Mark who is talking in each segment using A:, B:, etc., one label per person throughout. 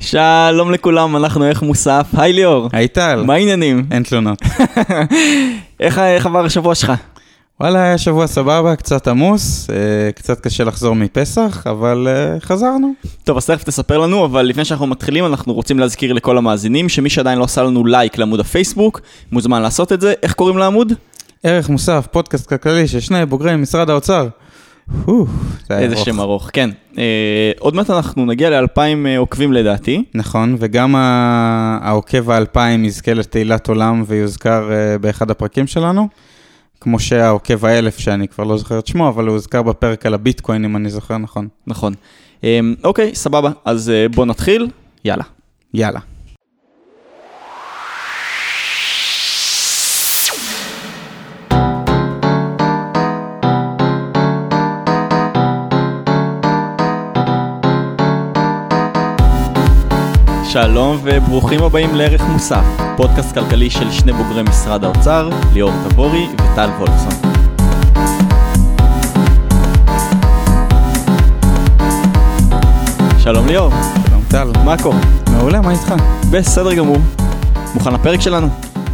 A: שלום לכולם, אנחנו איך מוסף. היי ליאור.
B: היי טל.
A: מה העניינים?
B: אין תלונות.
A: איך, עבר השבוע שלך?
B: וואלה, היה שבוע סבבה, קצת עמוס, אה, קצת קשה לחזור מפסח, אבל אה, חזרנו.
A: טוב, אז תכף תספר לנו, אבל לפני שאנחנו מתחילים, אנחנו רוצים להזכיר לכל המאזינים, שמי שעדיין לא עשה לנו לייק לעמוד הפייסבוק, מוזמן לעשות את זה. איך קוראים לעמוד?
B: ערך מוסף, פודקאסט כלכלי של שני בוגרי משרד האוצר.
A: איזה. שם ארוך, כן. אה, עוד מעט אנחנו נגיע לאלפיים אה, עוקבים לדעתי.
B: נכון, וגם העוקב האלפיים יזכה לתהילת עולם ויוזכר אה, באחד הפרקים שלנו. כמו שהעוקב האלף, שאני כבר לא זוכר את שמו, אבל הוא הוזכר בפרק על הביטקוין, אם אני זוכר נכון.
A: נכון. אוקיי, סבבה, אז בוא נתחיל. יאללה.
B: יאללה.
A: שלום וברוכים הבאים לערך מוסף, פודקאסט כלכלי של שני בוגרי משרד האוצר, ליאור תבורי וטל וולפסון. שלום ליאור,
B: שלום טל.
A: מה קורה?
B: מעולה, מה איתך?
A: בסדר גמור. מוכן לפרק שלנו?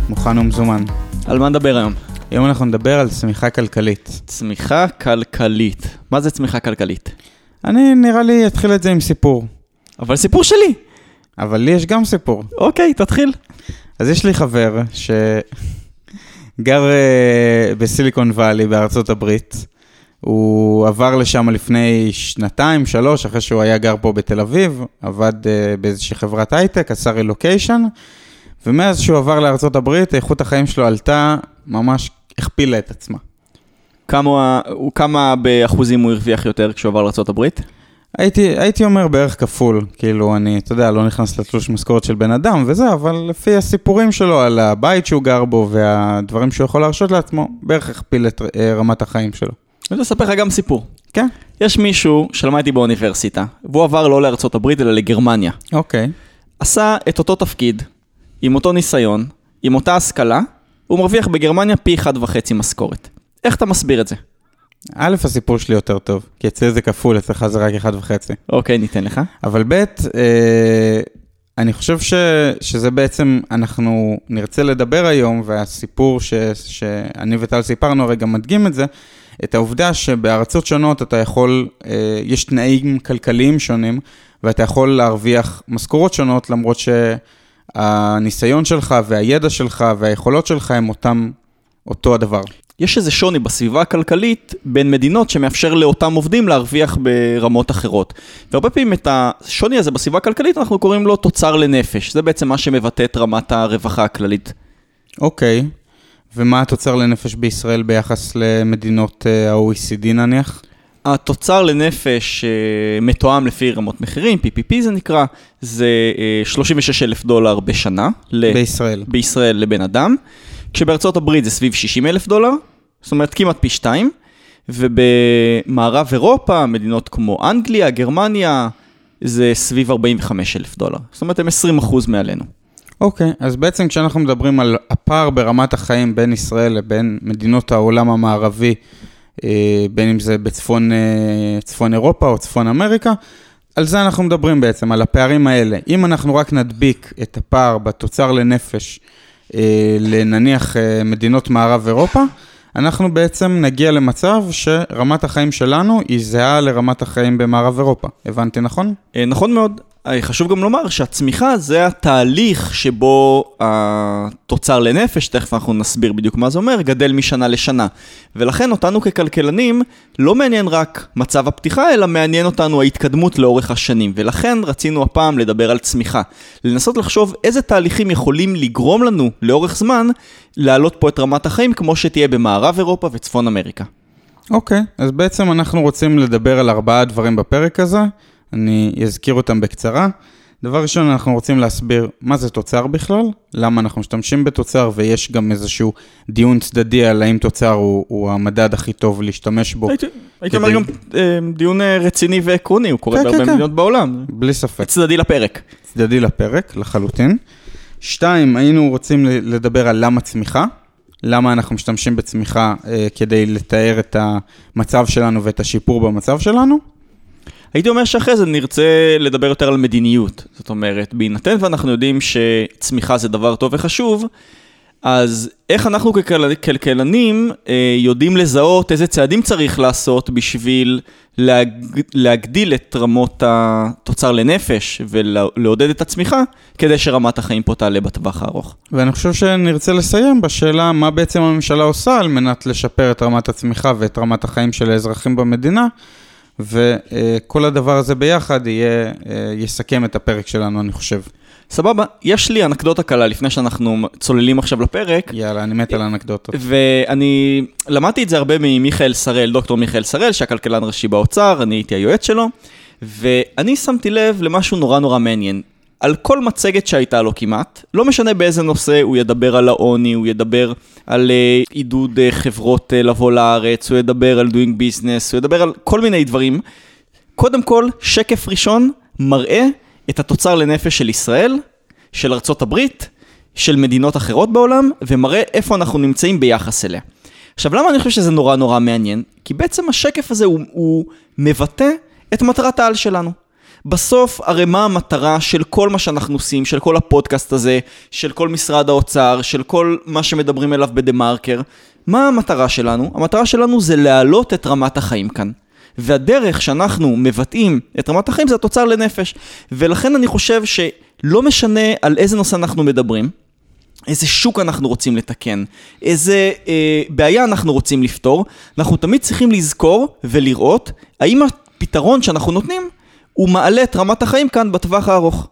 B: מוכן ומזומן.
A: על מה נדבר היום?
B: היום אנחנו נדבר על צמיחה כלכלית.
A: צמיחה כלכלית. מה זה צמיחה כלכלית?
B: אני נראה לי אתחיל את זה עם סיפור,
A: אבל סיפור שלי.
B: אבל לי יש גם סיפור.
A: אוקיי, תתחיל.
B: אז יש לי חבר שגר uh, בסיליקון וואלי בארצות הברית. הוא עבר לשם לפני שנתיים, שלוש, אחרי שהוא היה גר פה בתל אביב, עבד uh, באיזושהי חברת הייטק, עשה רילוקיישן, ומאז שהוא עבר לארצות הברית, איכות החיים שלו עלתה, ממש הכפילה את עצמה.
A: כמה, כמה באחוזים הוא הרוויח יותר כשהוא עבר לארה"ב?
B: הייתי, הייתי אומר בערך כפול, כאילו אני, אתה יודע, לא נכנס לתלוש משכורת של בן אדם וזה, אבל לפי הסיפורים שלו על הבית שהוא גר בו והדברים שהוא יכול להרשות לעצמו, בערך הכפיל את אה, רמת החיים שלו.
A: אני רוצה לספר לך גם סיפור.
B: כן.
A: יש מישהו שלמד איתי באוניברסיטה, והוא עבר לא לארצות הברית אלא לגרמניה.
B: אוקיי.
A: עשה את אותו תפקיד, עם אותו ניסיון, עם אותה השכלה, הוא מרוויח בגרמניה פי אחד וחצי משכורת. איך אתה מסביר את זה?
B: א', הסיפור שלי יותר טוב, כי אצלי זה כפול, אצלך זה רק אחד וחצי.
A: אוקיי, ניתן לך.
B: אבל ב', אה, אני חושב ש, שזה בעצם, אנחנו נרצה לדבר היום, והסיפור ש, שאני וטל סיפרנו הרי גם מדגים את זה, את העובדה שבארצות שונות אתה יכול, אה, יש תנאים כלכליים שונים, ואתה יכול להרוויח משכורות שונות, למרות שהניסיון שלך והידע שלך והיכולות שלך הם אותם, אותו הדבר.
A: יש איזה שוני בסביבה הכלכלית בין מדינות שמאפשר לאותם עובדים להרוויח ברמות אחרות. והרבה פעמים את השוני הזה בסביבה הכלכלית אנחנו קוראים לו תוצר לנפש. זה בעצם מה שמבטא את רמת הרווחה הכללית.
B: אוקיי, ומה התוצר לנפש בישראל ביחס למדינות אה, ה-OECD נניח?
A: התוצר לנפש אה, מתואם לפי רמות מחירים, PPP זה נקרא, זה אה, 36 אלף דולר בשנה.
B: בישראל.
A: בישראל לבן אדם, כשבארצות הברית זה סביב 60 אלף דולר, זאת אומרת כמעט פי שתיים, ובמערב אירופה, מדינות כמו אנגליה, גרמניה, זה סביב 45 אלף דולר. זאת אומרת הם 20 אחוז מעלינו.
B: אוקיי, אז בעצם כשאנחנו מדברים על הפער ברמת החיים בין ישראל לבין מדינות העולם המערבי, אה, בין אם זה בצפון אה, צפון אירופה או צפון אמריקה, על זה אנחנו מדברים בעצם, על הפערים האלה. אם אנחנו רק נדביק את הפער בתוצר לנפש לנניח אה, מדינות מערב אירופה, אנחנו בעצם נגיע למצב שרמת החיים שלנו היא זהה לרמת החיים במערב אירופה. הבנתי נכון?
A: אה, נכון מאוד. אה, חשוב גם לומר שהצמיחה זה התהליך שבו התוצר לנפש, תכף אנחנו נסביר בדיוק מה זה אומר, גדל משנה לשנה. ולכן אותנו ככלכלנים לא מעניין רק מצב הפתיחה, אלא מעניין אותנו ההתקדמות לאורך השנים. ולכן רצינו הפעם לדבר על צמיחה. לנסות לחשוב איזה תהליכים יכולים לגרום לנו לאורך זמן להעלות פה את רמת החיים כמו שתהיה במערב אירופה וצפון אמריקה.
B: אוקיי, אז בעצם אנחנו רוצים לדבר על ארבעה דברים בפרק הזה, אני אזכיר אותם בקצרה. דבר ראשון, אנחנו רוצים להסביר מה זה תוצר בכלל, למה אנחנו משתמשים בתוצר, ויש גם איזשהו דיון צדדי על האם תוצר הוא, הוא המדד הכי טוב להשתמש בו,
A: הייתי הייתי
B: כדי-
A: אומר גם אה, דיון אה, רציני ועקרוני, הוא קורה
B: כן,
A: בהרבה
B: כן, כן.
A: מדינות בעולם.
B: בלי ספק.
A: צדדי לפרק.
B: צדדי לפרק, לחלוטין. שתיים, היינו רוצים לדבר על למה צמיחה, למה אנחנו משתמשים בצמיחה אה, כדי לתאר את המצב שלנו ואת השיפור במצב שלנו.
A: הייתי אומר שאחרי זה נרצה לדבר יותר על מדיניות. זאת אומרת, בהינתן ואנחנו יודעים שצמיחה זה דבר טוב וחשוב, אז איך אנחנו ככלכלנים אה, יודעים לזהות איזה צעדים צריך לעשות בשביל להג... להגדיל את רמות התוצר לנפש ולעודד את הצמיחה, כדי שרמת החיים פה תעלה בטווח הארוך.
B: ואני חושב שנרצה לסיים בשאלה מה בעצם הממשלה עושה על מנת לשפר את רמת הצמיחה ואת רמת החיים של האזרחים במדינה. וכל הדבר הזה ביחד יהיה, אה, יסכם את הפרק שלנו, אני חושב.
A: סבבה, יש לי אנקדוטה קלה לפני שאנחנו צוללים עכשיו לפרק.
B: יאללה, אני מת על אנקדוטות.
A: ואני למדתי את זה הרבה ממיכאל שראל, דוקטור מיכאל שראל, שהכלכלן ראשי באוצר, אני הייתי היועץ שלו, ואני שמתי לב למשהו נורא נורא מעניין. על כל מצגת שהייתה לו כמעט, לא משנה באיזה נושא, הוא ידבר על העוני, הוא ידבר על uh, עידוד uh, חברות uh, לבוא לארץ, הוא ידבר על doing business, הוא ידבר על כל מיני דברים. קודם כל, שקף ראשון מראה את התוצר לנפש של ישראל, של ארצות הברית, של מדינות אחרות בעולם, ומראה איפה אנחנו נמצאים ביחס אליה. עכשיו, למה אני חושב שזה נורא נורא מעניין? כי בעצם השקף הזה הוא, הוא מבטא את מטרת העל שלנו. בסוף, הרי מה המטרה של כל מה שאנחנו עושים, של כל הפודקאסט הזה, של כל משרד האוצר, של כל מה שמדברים אליו בדה מרקר? מה המטרה שלנו? המטרה שלנו זה להעלות את רמת החיים כאן. והדרך שאנחנו מבטאים את רמת החיים זה התוצר לנפש. ולכן אני חושב שלא משנה על איזה נושא אנחנו מדברים, איזה שוק אנחנו רוצים לתקן, איזה אה, בעיה אנחנו רוצים לפתור, אנחנו תמיד צריכים לזכור ולראות האם הפתרון שאנחנו נותנים הוא מעלה את רמת החיים כאן בטווח הארוך.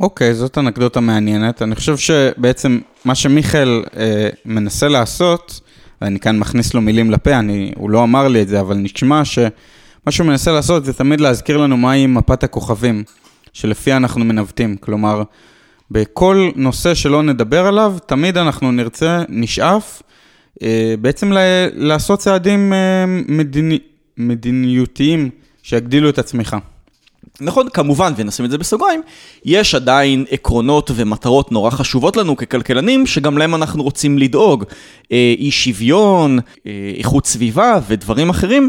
B: אוקיי, okay, זאת אנקדוטה מעניינת. אני חושב שבעצם מה שמיכאל אה, מנסה לעשות, ואני כאן מכניס לו מילים לפה, אני, הוא לא אמר לי את זה, אבל נשמע שמה שהוא מנסה לעשות זה תמיד להזכיר לנו מהי מפת הכוכבים, שלפיה אנחנו מנווטים. כלומר, בכל נושא שלא נדבר עליו, תמיד אנחנו נרצה, נשאף, אה, בעצם ל- לעשות צעדים אה, מדיני, מדיניותיים שיגדילו את הצמיחה.
A: נכון, כמובן, ונשים את זה בסוגריים, יש עדיין עקרונות ומטרות נורא חשובות לנו ככלכלנים, שגם להם אנחנו רוצים לדאוג. אה, אי שוויון, אה, איכות סביבה ודברים אחרים,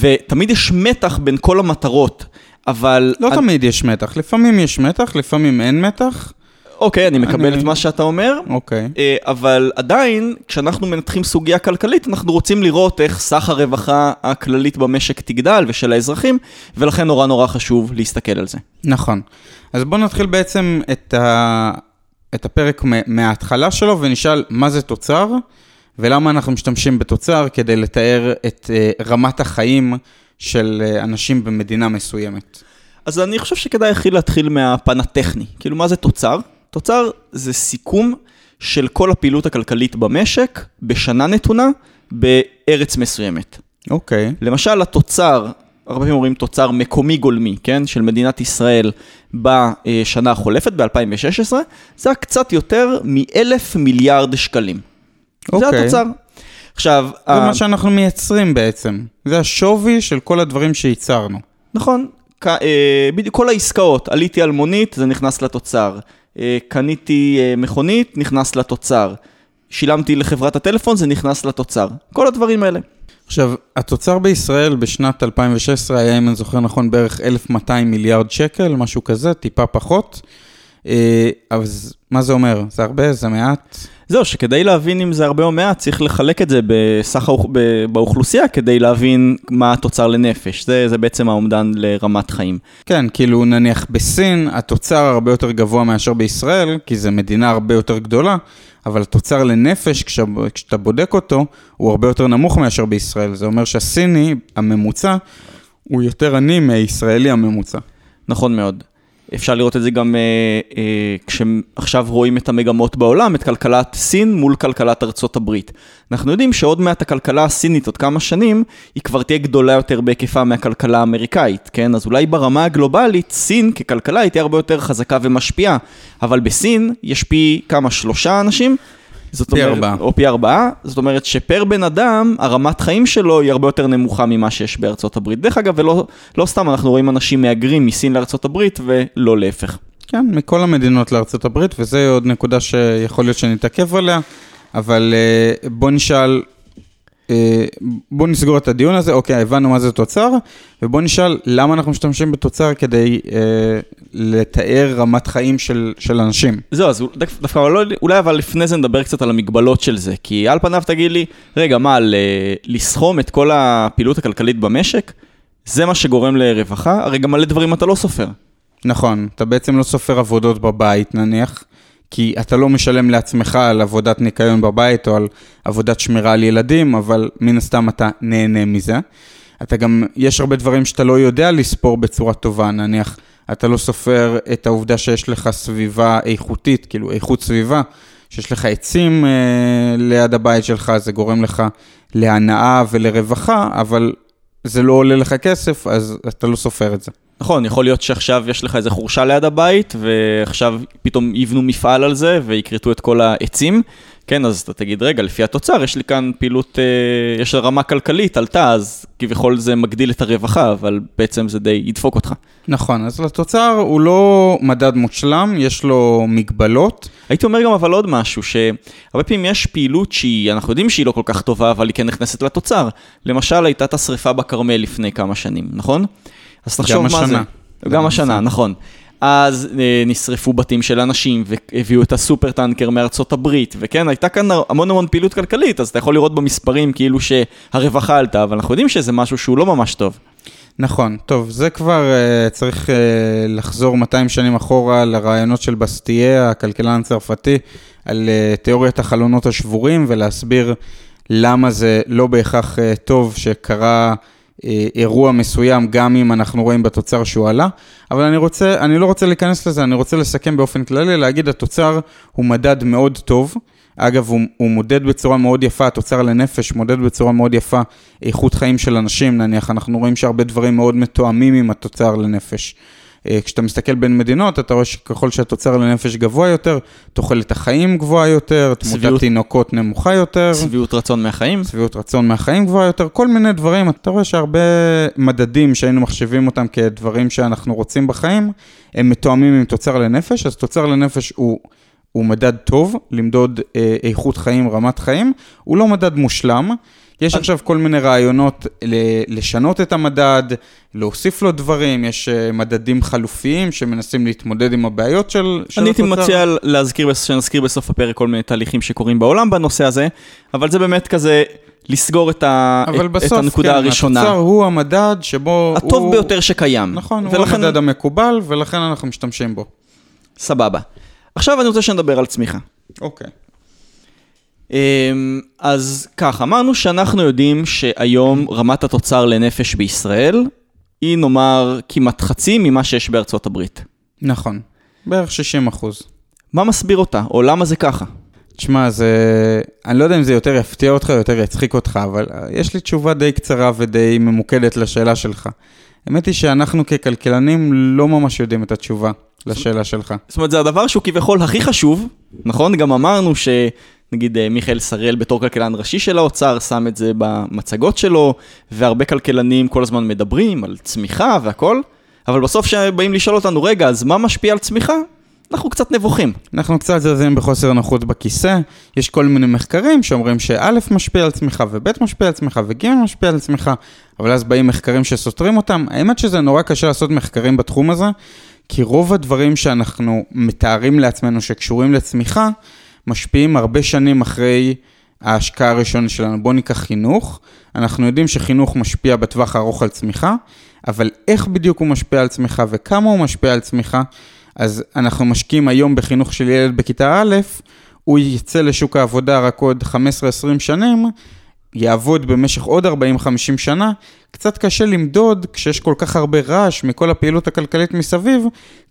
A: ותמיד יש מתח בין כל המטרות, אבל...
B: לא אני... תמיד יש מתח, לפעמים יש מתח, לפעמים אין מתח.
A: אוקיי, אני מקבל אני... את מה שאתה אומר.
B: אוקיי.
A: אה, אבל עדיין, כשאנחנו מנתחים סוגיה כלכלית, אנחנו רוצים לראות איך סך הרווחה הכללית במשק תגדל ושל האזרחים, ולכן נורא נורא חשוב להסתכל על זה.
B: נכון. אז בואו נתחיל בעצם את, ה... את הפרק מההתחלה שלו ונשאל מה זה תוצר, ולמה אנחנו משתמשים בתוצר כדי לתאר את אה, רמת החיים של אה, אנשים במדינה מסוימת.
A: אז אני חושב שכדאי הכי להתחיל מהפן הטכני. כאילו, מה זה תוצר? תוצר זה סיכום של כל הפעילות הכלכלית במשק בשנה נתונה בארץ מסוימת.
B: אוקיי. Okay.
A: למשל, התוצר, הרבה פעמים אומרים תוצר מקומי גולמי, כן? של מדינת ישראל בשנה החולפת, ב-2016, זה היה קצת יותר מאלף מיליארד שקלים. Okay. זה אוקיי. התוצר. עכשיו...
B: זה ה... מה שאנחנו מייצרים בעצם. זה השווי של כל הדברים שייצרנו.
A: נכון. אה, בדיוק כל העסקאות, עליתי על מונית, זה נכנס לתוצר. אה, קניתי אה, מכונית, נכנס לתוצר. שילמתי לחברת הטלפון, זה נכנס לתוצר. כל הדברים האלה.
B: עכשיו, התוצר בישראל בשנת 2016 היה, אם אני זוכר נכון, בערך 1,200 מיליארד שקל, משהו כזה, טיפה פחות. אז מה זה אומר? זה הרבה? זה מעט?
A: זהו, שכדי להבין אם זה הרבה או מעט, צריך לחלק את זה בסך האוכ... באוכלוסייה כדי להבין מה התוצר לנפש. זה, זה בעצם האומדן לרמת חיים.
B: כן, כאילו נניח בסין התוצר הרבה יותר גבוה מאשר בישראל, כי זו מדינה הרבה יותר גדולה, אבל התוצר לנפש, כש... כשאתה בודק אותו, הוא הרבה יותר נמוך מאשר בישראל. זה אומר שהסיני, הממוצע, הוא יותר עני מישראלי הממוצע.
A: נכון מאוד. אפשר לראות את זה גם אה, אה, כשעכשיו רואים את המגמות בעולם, את כלכלת סין מול כלכלת ארצות הברית. אנחנו יודעים שעוד מעט הכלכלה הסינית, עוד כמה שנים, היא כבר תהיה גדולה יותר בהיקפה מהכלכלה האמריקאית, כן? אז אולי ברמה הגלובלית, סין ככלכלה היא תהיה הרבה יותר חזקה ומשפיעה, אבל בסין יש פי כמה, שלושה אנשים?
B: זאת פי ארבעה.
A: או פי ארבעה, זאת אומרת שפר בן אדם, הרמת חיים שלו היא הרבה יותר נמוכה ממה שיש בארצות הברית. דרך אגב, ולא לא סתם אנחנו רואים אנשים מהגרים מסין לארצות הברית ולא להפך.
B: כן, מכל המדינות לארצות הברית, וזה עוד נקודה שיכול להיות שנתעכב עליה, אבל uh, בוא נשאל, אה, בואו נסגור את הדיון הזה, אוקיי, הבנו מה זה תוצר, ובואו נשאל למה אנחנו משתמשים בתוצר כדי אה, לתאר רמת חיים של, של אנשים.
A: זהו, אז דווקא לא, אולי אבל לפני זה נדבר קצת על המגבלות של זה, כי על פניו תגיד לי, רגע, מה, ל- לסכום את כל הפעילות הכלכלית במשק, זה מה שגורם לרווחה? הרי גם מלא דברים אתה לא סופר.
B: נכון, אתה בעצם לא סופר עבודות בבית נניח, כי אתה לא משלם לעצמך על עבודת ניקיון בבית או על עבודת שמירה על ילדים, אבל מן הסתם אתה נהנה מזה. אתה גם, יש הרבה דברים שאתה לא יודע לספור בצורה טובה, נניח, אתה לא סופר את העובדה שיש לך סביבה איכותית, כאילו איכות סביבה, שיש לך עצים אה, ליד הבית שלך, זה גורם לך להנאה ולרווחה, אבל זה לא עולה לך כסף, אז אתה לא סופר את זה.
A: נכון, יכול להיות שעכשיו יש לך איזה חורשה ליד הבית, ועכשיו פתאום יבנו מפעל על זה, ויכרתו את כל העצים. כן, אז אתה תגיד, רגע, לפי התוצר, יש לי כאן פעילות, אה, יש רמה כלכלית, עלתה, אז כביכול זה מגדיל את הרווחה, אבל בעצם זה די ידפוק אותך.
B: נכון, אז לתוצר הוא לא מדד מושלם, יש לו מגבלות.
A: הייתי אומר גם אבל עוד משהו, שהרבה פעמים יש פעילות שהיא, אנחנו יודעים שהיא לא כל כך טובה, אבל היא כן נכנסת לתוצר. למשל, הייתה את השריפה בכרמל לפני כמה שנים, נכון? אז תחשוב מה זה.
B: גם השנה.
A: גם השנה, נכון. אז אה, נשרפו בתים של אנשים והביאו את הסופר טנקר מארצות הברית, וכן, הייתה כאן המון המון פעילות כלכלית, אז אתה יכול לראות במספרים כאילו שהרווחה עלתה, אבל אנחנו יודעים שזה משהו שהוא לא ממש טוב.
B: נכון, טוב, זה כבר uh, צריך uh, לחזור 200 שנים אחורה לרעיונות של בסטיה, הכלכלן הצרפתי, על uh, תיאוריית החלונות השבורים, ולהסביר למה זה לא בהכרח uh, טוב שקרה אירוע מסוים, גם אם אנחנו רואים בתוצר שהוא עלה, אבל אני רוצה, אני לא רוצה להיכנס לזה, אני רוצה לסכם באופן כללי, להגיד התוצר הוא מדד מאוד טוב. אגב, הוא, הוא מודד בצורה מאוד יפה, התוצר לנפש מודד בצורה מאוד יפה איכות חיים של אנשים, נניח, אנחנו רואים שהרבה דברים מאוד מתואמים עם התוצר לנפש. אה, כשאתה מסתכל בין מדינות, אתה רואה שככל שהתוצר לנפש גבוה יותר, תוחלת החיים גבוהה יותר, תמותת תינוקות נמוכה יותר.
A: שביעות רצון מהחיים.
B: שביעות רצון מהחיים גבוהה יותר, כל מיני דברים. אתה רואה שהרבה מדדים שהיינו מחשיבים אותם כדברים שאנחנו רוצים בחיים, הם מתואמים עם תוצר לנפש, אז תוצר לנפש הוא... הוא מדד טוב, למדוד אה, איכות חיים, רמת חיים, הוא לא מדד מושלם, יש עכשיו כל מיני רעיונות לשנות את המדד, להוסיף לו דברים, יש אה, מדדים חלופיים שמנסים להתמודד עם הבעיות של,
A: של אני הייתי מציע להזכיר, שנזכיר בסוף הפרק כל מיני תהליכים שקורים בעולם בנושא הזה, אבל זה באמת כזה... לסגור את, ה...
B: אבל
A: את,
B: בסוף,
A: את הנקודה
B: כן,
A: הראשונה.
B: התוצר הוא המדד שבו
A: הטוב
B: הוא...
A: ביותר שקיים.
B: נכון, ולכן... הוא המדד המקובל, ולכן אנחנו משתמשים בו.
A: סבבה. עכשיו אני רוצה שנדבר על צמיחה.
B: אוקיי.
A: אמ, אז ככה, אמרנו שאנחנו יודעים שהיום רמת התוצר לנפש בישראל היא נאמר כמעט חצי ממה שיש בארצות הברית.
B: נכון, בערך 60 אחוז.
A: מה מסביר אותה, או למה זה ככה?
B: תשמע, זה... אני לא יודע אם זה יותר יפתיע אותך או יותר יצחיק אותך, אבל יש לי תשובה די קצרה ודי ממוקדת לשאלה שלך. האמת היא שאנחנו ככלכלנים לא ממש יודעים את התשובה לשאלה שלך.
A: זאת אומרת, זה הדבר שהוא כביכול הכי חשוב, נכון? גם אמרנו ש... נגיד אה, מיכאל שראל בתור כלכלן ראשי של האוצר שם את זה במצגות שלו, והרבה כלכלנים כל הזמן מדברים על צמיחה והכל, אבל בסוף כשבאים לשאול אותנו, רגע, אז מה משפיע על צמיחה? אנחנו קצת נבוכים.
B: אנחנו קצת זזים בחוסר נוחות בכיסא, יש כל מיני מחקרים שאומרים שא' משפיע על צמיחה וב' משפיע על צמיחה וג' משפיע על צמיחה, אבל אז באים מחקרים שסותרים אותם. האמת שזה נורא קשה לעשות מחקרים בתחום הזה, כי רוב הדברים שאנחנו מתארים לעצמנו שקשורים לצמיחה, משפיעים הרבה שנים אחרי ההשקעה הראשונה שלנו. בואו ניקח חינוך, אנחנו יודעים שחינוך משפיע בטווח הארוך על צמיחה, אבל איך בדיוק הוא משפיע על צמיחה וכמה הוא משפיע על צמיחה, אז אנחנו משקיעים היום בחינוך של ילד בכיתה א', הוא יצא לשוק העבודה רק עוד 15-20 שנים, יעבוד במשך עוד 40-50 שנה, קצת קשה למדוד כשיש כל כך הרבה רעש מכל הפעילות הכלכלית מסביב,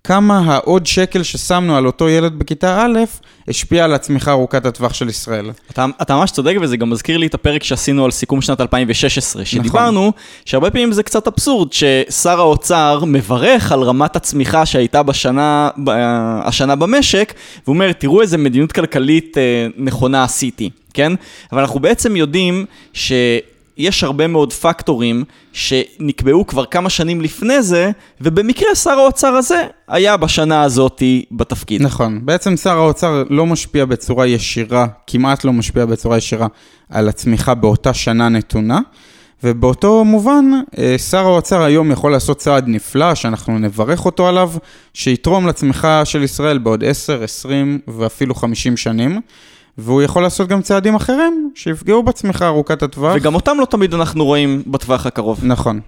B: כמה העוד שקל ששמנו על אותו ילד בכיתה א', השפיע על הצמיחה ארוכת הטווח של ישראל.
A: אתה, אתה ממש צודק, וזה גם מזכיר לי את הפרק שעשינו על סיכום שנת 2016, שדיברנו נכון. שהרבה פעמים זה קצת אבסורד, ששר האוצר מברך על רמת הצמיחה שהייתה בשנה, השנה במשק, והוא אומר, תראו איזה מדיניות כלכלית אה, נכונה עשיתי, כן? אבל אנחנו בעצם יודעים ש... יש הרבה מאוד פקטורים שנקבעו כבר כמה שנים לפני זה, ובמקרה שר האוצר הזה היה בשנה הזאתי בתפקיד.
B: נכון, בעצם שר האוצר לא משפיע בצורה ישירה, כמעט לא משפיע בצורה ישירה על הצמיחה באותה שנה נתונה. ובאותו מובן, אה, שר האוצר היום יכול לעשות צעד נפלא, שאנחנו נברך אותו עליו, שיתרום לצמיחה של ישראל בעוד 10, 20 ואפילו 50 שנים. והוא יכול לעשות גם צעדים אחרים שיפגעו בצמיחה ארוכת הטווח.
A: וגם אותם לא תמיד אנחנו רואים בטווח הקרוב.
B: נכון.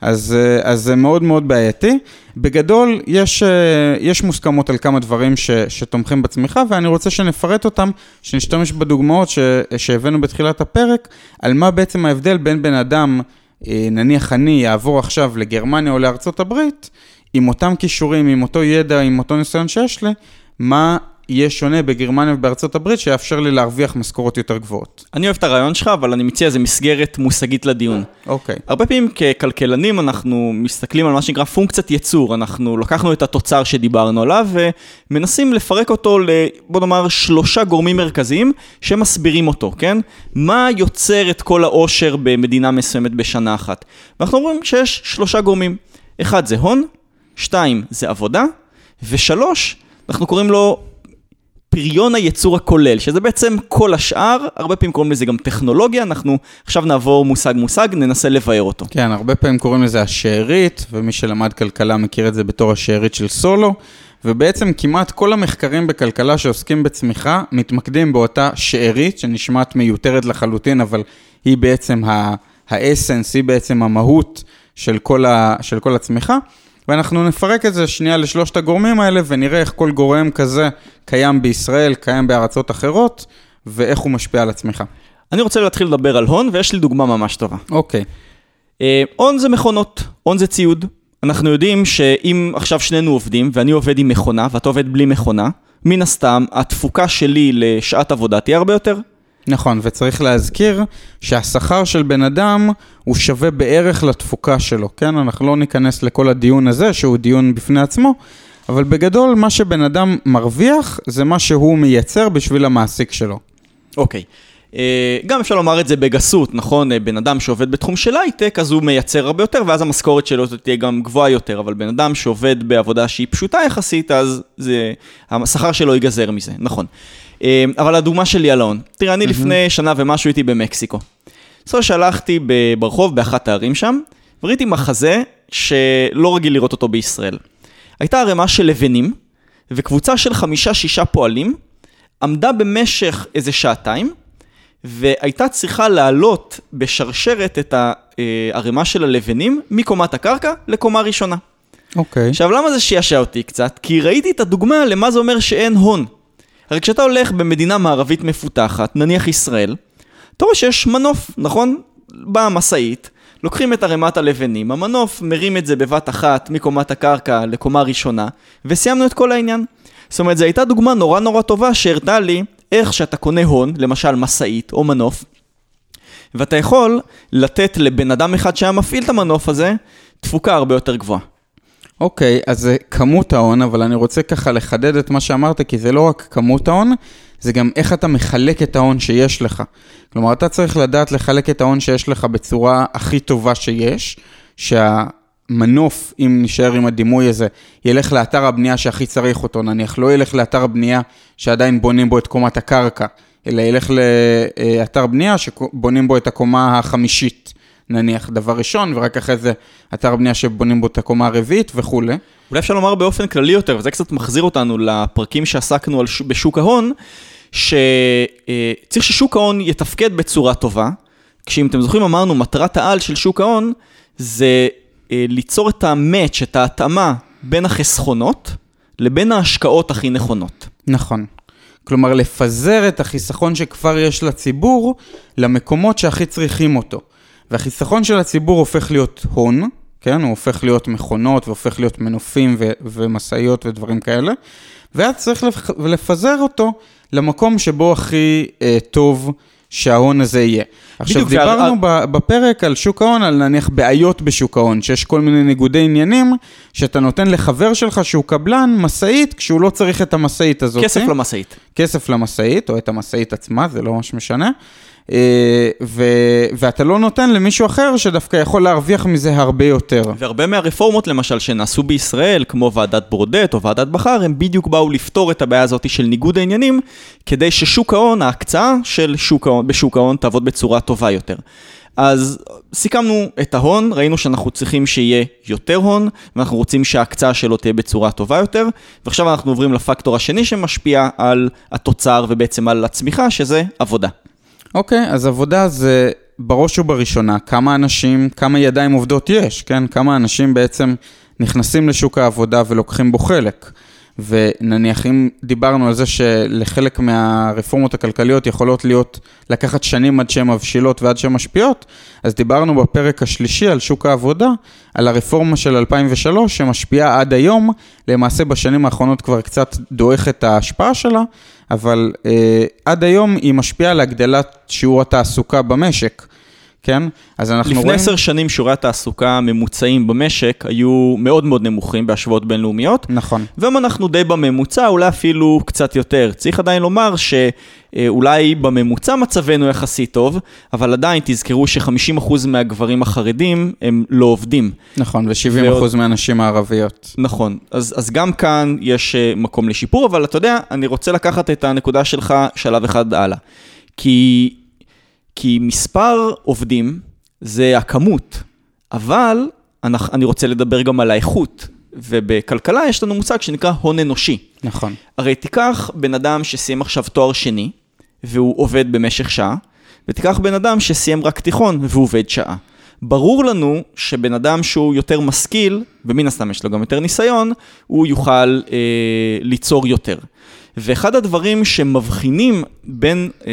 B: אז, אה, אז זה מאוד מאוד בעייתי. בגדול, יש, אה, יש מוסכמות על כמה דברים ש, שתומכים בצמיחה, ואני רוצה שנפרט אותם, שנשתמש בדוגמאות ש, שהבאנו בתחילת הפרק, על מה בעצם ההבדל בין בן אדם, אה, נניח אני, יעבור עכשיו לגרמניה או לארצות הברית, עם אותם כישורים, עם אותו ידע, עם אותו ניסיון שיש לי, מה יהיה שונה בגרמניה ובארצות הברית, שיאפשר לי להרוויח משכורות יותר גבוהות.
A: אני אוהב את הרעיון שלך, אבל אני מציע איזה מסגרת מושגית לדיון.
B: אוקיי.
A: הרבה פעמים ככלכלנים אנחנו מסתכלים על מה שנקרא פונקציית ייצור. אנחנו לקחנו את התוצר שדיברנו עליו ומנסים לפרק אותו ל... בוא נאמר שלושה גורמים מרכזיים שמסבירים אותו, כן? מה יוצר את כל העושר במדינה מסוימת בשנה אחת? ואנחנו אומרים שיש שלושה גורמים. אחד זה הון, שתיים זה עבודה, ושלוש, אנחנו קוראים לו פריון הייצור הכולל, שזה בעצם כל השאר, הרבה פעמים קוראים לזה גם טכנולוגיה, אנחנו עכשיו נעבור מושג מושג, ננסה לבאר אותו.
B: כן, הרבה פעמים קוראים לזה השארית, ומי שלמד כלכלה מכיר את זה בתור השארית של סולו, ובעצם כמעט כל המחקרים בכלכלה שעוסקים בצמיחה, מתמקדים באותה שארית, שנשמעת מיותרת לחלוטין, אבל היא בעצם האסנס, היא בעצם המהות של כל, ה, של כל הצמיחה. ואנחנו נפרק את זה שנייה לשלושת הגורמים האלה ונראה איך כל גורם כזה קיים בישראל, קיים בארצות אחרות, ואיך הוא משפיע על הצמיחה.
A: אני רוצה להתחיל לדבר על הון, ויש לי דוגמה ממש טובה.
B: אוקיי.
A: אה, הון זה מכונות, הון זה ציוד. אנחנו יודעים שאם עכשיו שנינו עובדים, ואני עובד עם מכונה, ואתה עובד בלי מכונה, מן הסתם, התפוקה שלי לשעת עבודה תהיה הרבה יותר.
B: נכון, וצריך להזכיר שהשכר של בן אדם הוא שווה בערך לתפוקה שלו, כן? אנחנו לא ניכנס לכל הדיון הזה, שהוא דיון בפני עצמו, אבל בגדול, מה שבן אדם מרוויח, זה מה שהוא מייצר בשביל המעסיק שלו.
A: אוקיי. Uh, גם אפשר לומר את זה בגסות, נכון? בן אדם שעובד בתחום של הייטק, אז הוא מייצר הרבה יותר, ואז המשכורת שלו תהיה גם גבוהה יותר, אבל בן אדם שעובד בעבודה שהיא פשוטה יחסית, אז זה, השכר שלו ייגזר מזה, נכון. אמ, אבל הדוגמה שלי על ההון. תראה, אני לפני שנה ומשהו הייתי במקסיקו. בסדר שהלכתי ברחוב באחת הערים שם, וראיתי מחזה שלא רגיל לראות אותו בישראל. הייתה ערימה של לבנים, וקבוצה של חמישה-שישה פועלים עמדה במשך איזה שעתיים, והייתה צריכה לעלות בשרשרת את הערימה של הלבנים מקומת הקרקע לקומה ראשונה.
B: אוקיי. Okay.
A: עכשיו, למה זה שישע אותי קצת? כי ראיתי את הדוגמה למה זה אומר שאין הון. הרי כשאתה הולך במדינה מערבית מפותחת, נניח ישראל, אתה רואה שיש מנוף, נכון? באה משאית, לוקחים את ערימת הלבנים, המנוף מרים את זה בבת אחת מקומת הקרקע לקומה ראשונה, וסיימנו את כל העניין. זאת אומרת, זו הייתה דוגמה נורא נורא טובה שהראתה לי איך שאתה קונה הון, למשל משאית או מנוף, ואתה יכול לתת לבן אדם אחד שהיה מפעיל את המנוף הזה, תפוקה הרבה יותר גבוהה.
B: אוקיי, אז זה כמות ההון, אבל אני רוצה ככה לחדד את מה שאמרת, כי זה לא רק כמות ההון, זה גם איך אתה מחלק את ההון שיש לך. כלומר, אתה צריך לדעת לחלק את ההון שיש לך בצורה הכי טובה שיש, שהמנוף, אם נשאר עם הדימוי הזה, ילך לאתר הבנייה שהכי צריך אותו, נניח, לא ילך לאתר הבנייה שעדיין בונים בו את קומת הקרקע, אלא ילך לאתר בנייה שבונים בו את הקומה החמישית. נניח, דבר ראשון, ורק אחרי זה אתר בנייה שבונים בו את הקומה הרביעית וכולי.
A: אולי אפשר לומר באופן כללי יותר, וזה קצת מחזיר אותנו לפרקים שעסקנו ש... בשוק ההון, שצריך אה, ששוק ההון יתפקד בצורה טובה, כשאם אתם זוכרים אמרנו, מטרת העל של שוק ההון זה אה, ליצור את המאץ', את ההתאמה בין החסכונות לבין ההשקעות הכי נכונות.
B: נכון. כלומר, לפזר את החיסכון שכבר יש לציבור למקומות שהכי צריכים אותו. והחיסכון של הציבור הופך להיות הון, כן? הוא הופך להיות מכונות והופך להיות מנופים ו- ומשאיות ודברים כאלה, ואז צריך לפ- לפזר אותו למקום שבו הכי אה, טוב שההון הזה יהיה. עכשיו, דיברנו והר... בפרק על שוק ההון, על נניח בעיות בשוק ההון, שיש כל מיני ניגודי עניינים, שאתה נותן לחבר שלך שהוא קבלן משאית, כשהוא לא צריך את המשאית הזאת.
A: כסף למשאית.
B: כסף למשאית, או את המשאית עצמה, זה לא ממש משנה. אה, ו, ואתה לא נותן למישהו אחר שדווקא יכול להרוויח מזה הרבה יותר.
A: והרבה מהרפורמות למשל שנעשו בישראל, כמו ועדת ברודט או ועדת בכר, הם בדיוק באו לפתור את הבעיה הזאת של ניגוד העניינים, כדי ששוק ההון, ההקצאה של שוק ההון, בשוק ההון תעבוד בצורה טובה יותר. אז סיכמנו את ההון, ראינו שאנחנו צריכים שיהיה יותר הון, ואנחנו רוצים שההקצאה שלו תהיה בצורה טובה יותר, ועכשיו אנחנו עוברים לפקטור השני שמשפיע על התוצר ובעצם על הצמיחה, שזה עבודה.
B: אוקיי, אז עבודה זה בראש ובראשונה כמה אנשים, כמה ידיים עובדות יש, כן? כמה אנשים בעצם נכנסים לשוק העבודה ולוקחים בו חלק. ונניח אם דיברנו על זה שלחלק מהרפורמות הכלכליות יכולות להיות, לקחת שנים עד שהן מבשילות ועד שהן משפיעות, אז דיברנו בפרק השלישי על שוק העבודה, על הרפורמה של 2003 שמשפיעה עד היום, למעשה בשנים האחרונות כבר קצת דועך את ההשפעה שלה, אבל אה, עד היום היא משפיעה על הגדלת שיעור התעסוקה במשק. כן?
A: אז אנחנו לפני רואים... לפני עשר שנים שיעורי התעסוקה הממוצעים במשק היו מאוד מאוד נמוכים בהשוואות בינלאומיות.
B: נכון.
A: והיום אנחנו די בממוצע, אולי אפילו קצת יותר. צריך עדיין לומר שאולי בממוצע מצבנו יחסית טוב, אבל עדיין תזכרו ש-50% מהגברים החרדים הם לא עובדים.
B: נכון, ו-70% ועוד... מהנשים הערביות.
A: נכון, אז, אז גם כאן יש אה, מקום לשיפור, אבל אתה יודע, אני רוצה לקחת את הנקודה שלך שלב אחד הלאה. כי כי מספר עובדים זה הכמות, אבל אני רוצה לדבר גם על האיכות. ובכלכלה יש לנו מושג שנקרא הון אנושי.
B: נכון.
A: הרי תיקח בן אדם שסיים עכשיו תואר שני, והוא עובד במשך שעה, ותיקח בן אדם שסיים רק תיכון והוא עובד שעה. ברור לנו שבן אדם שהוא יותר משכיל, ומן הסתם יש לו גם יותר ניסיון, הוא יוכל אה, ליצור יותר. ואחד הדברים שמבחינים בין אה,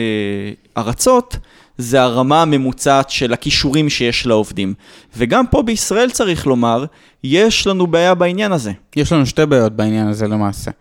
A: ארצות, זה הרמה הממוצעת של הכישורים שיש לעובדים. וגם פה בישראל צריך לומר, יש לנו בעיה בעניין הזה.
B: יש לנו שתי בעיות בעניין הזה למעשה.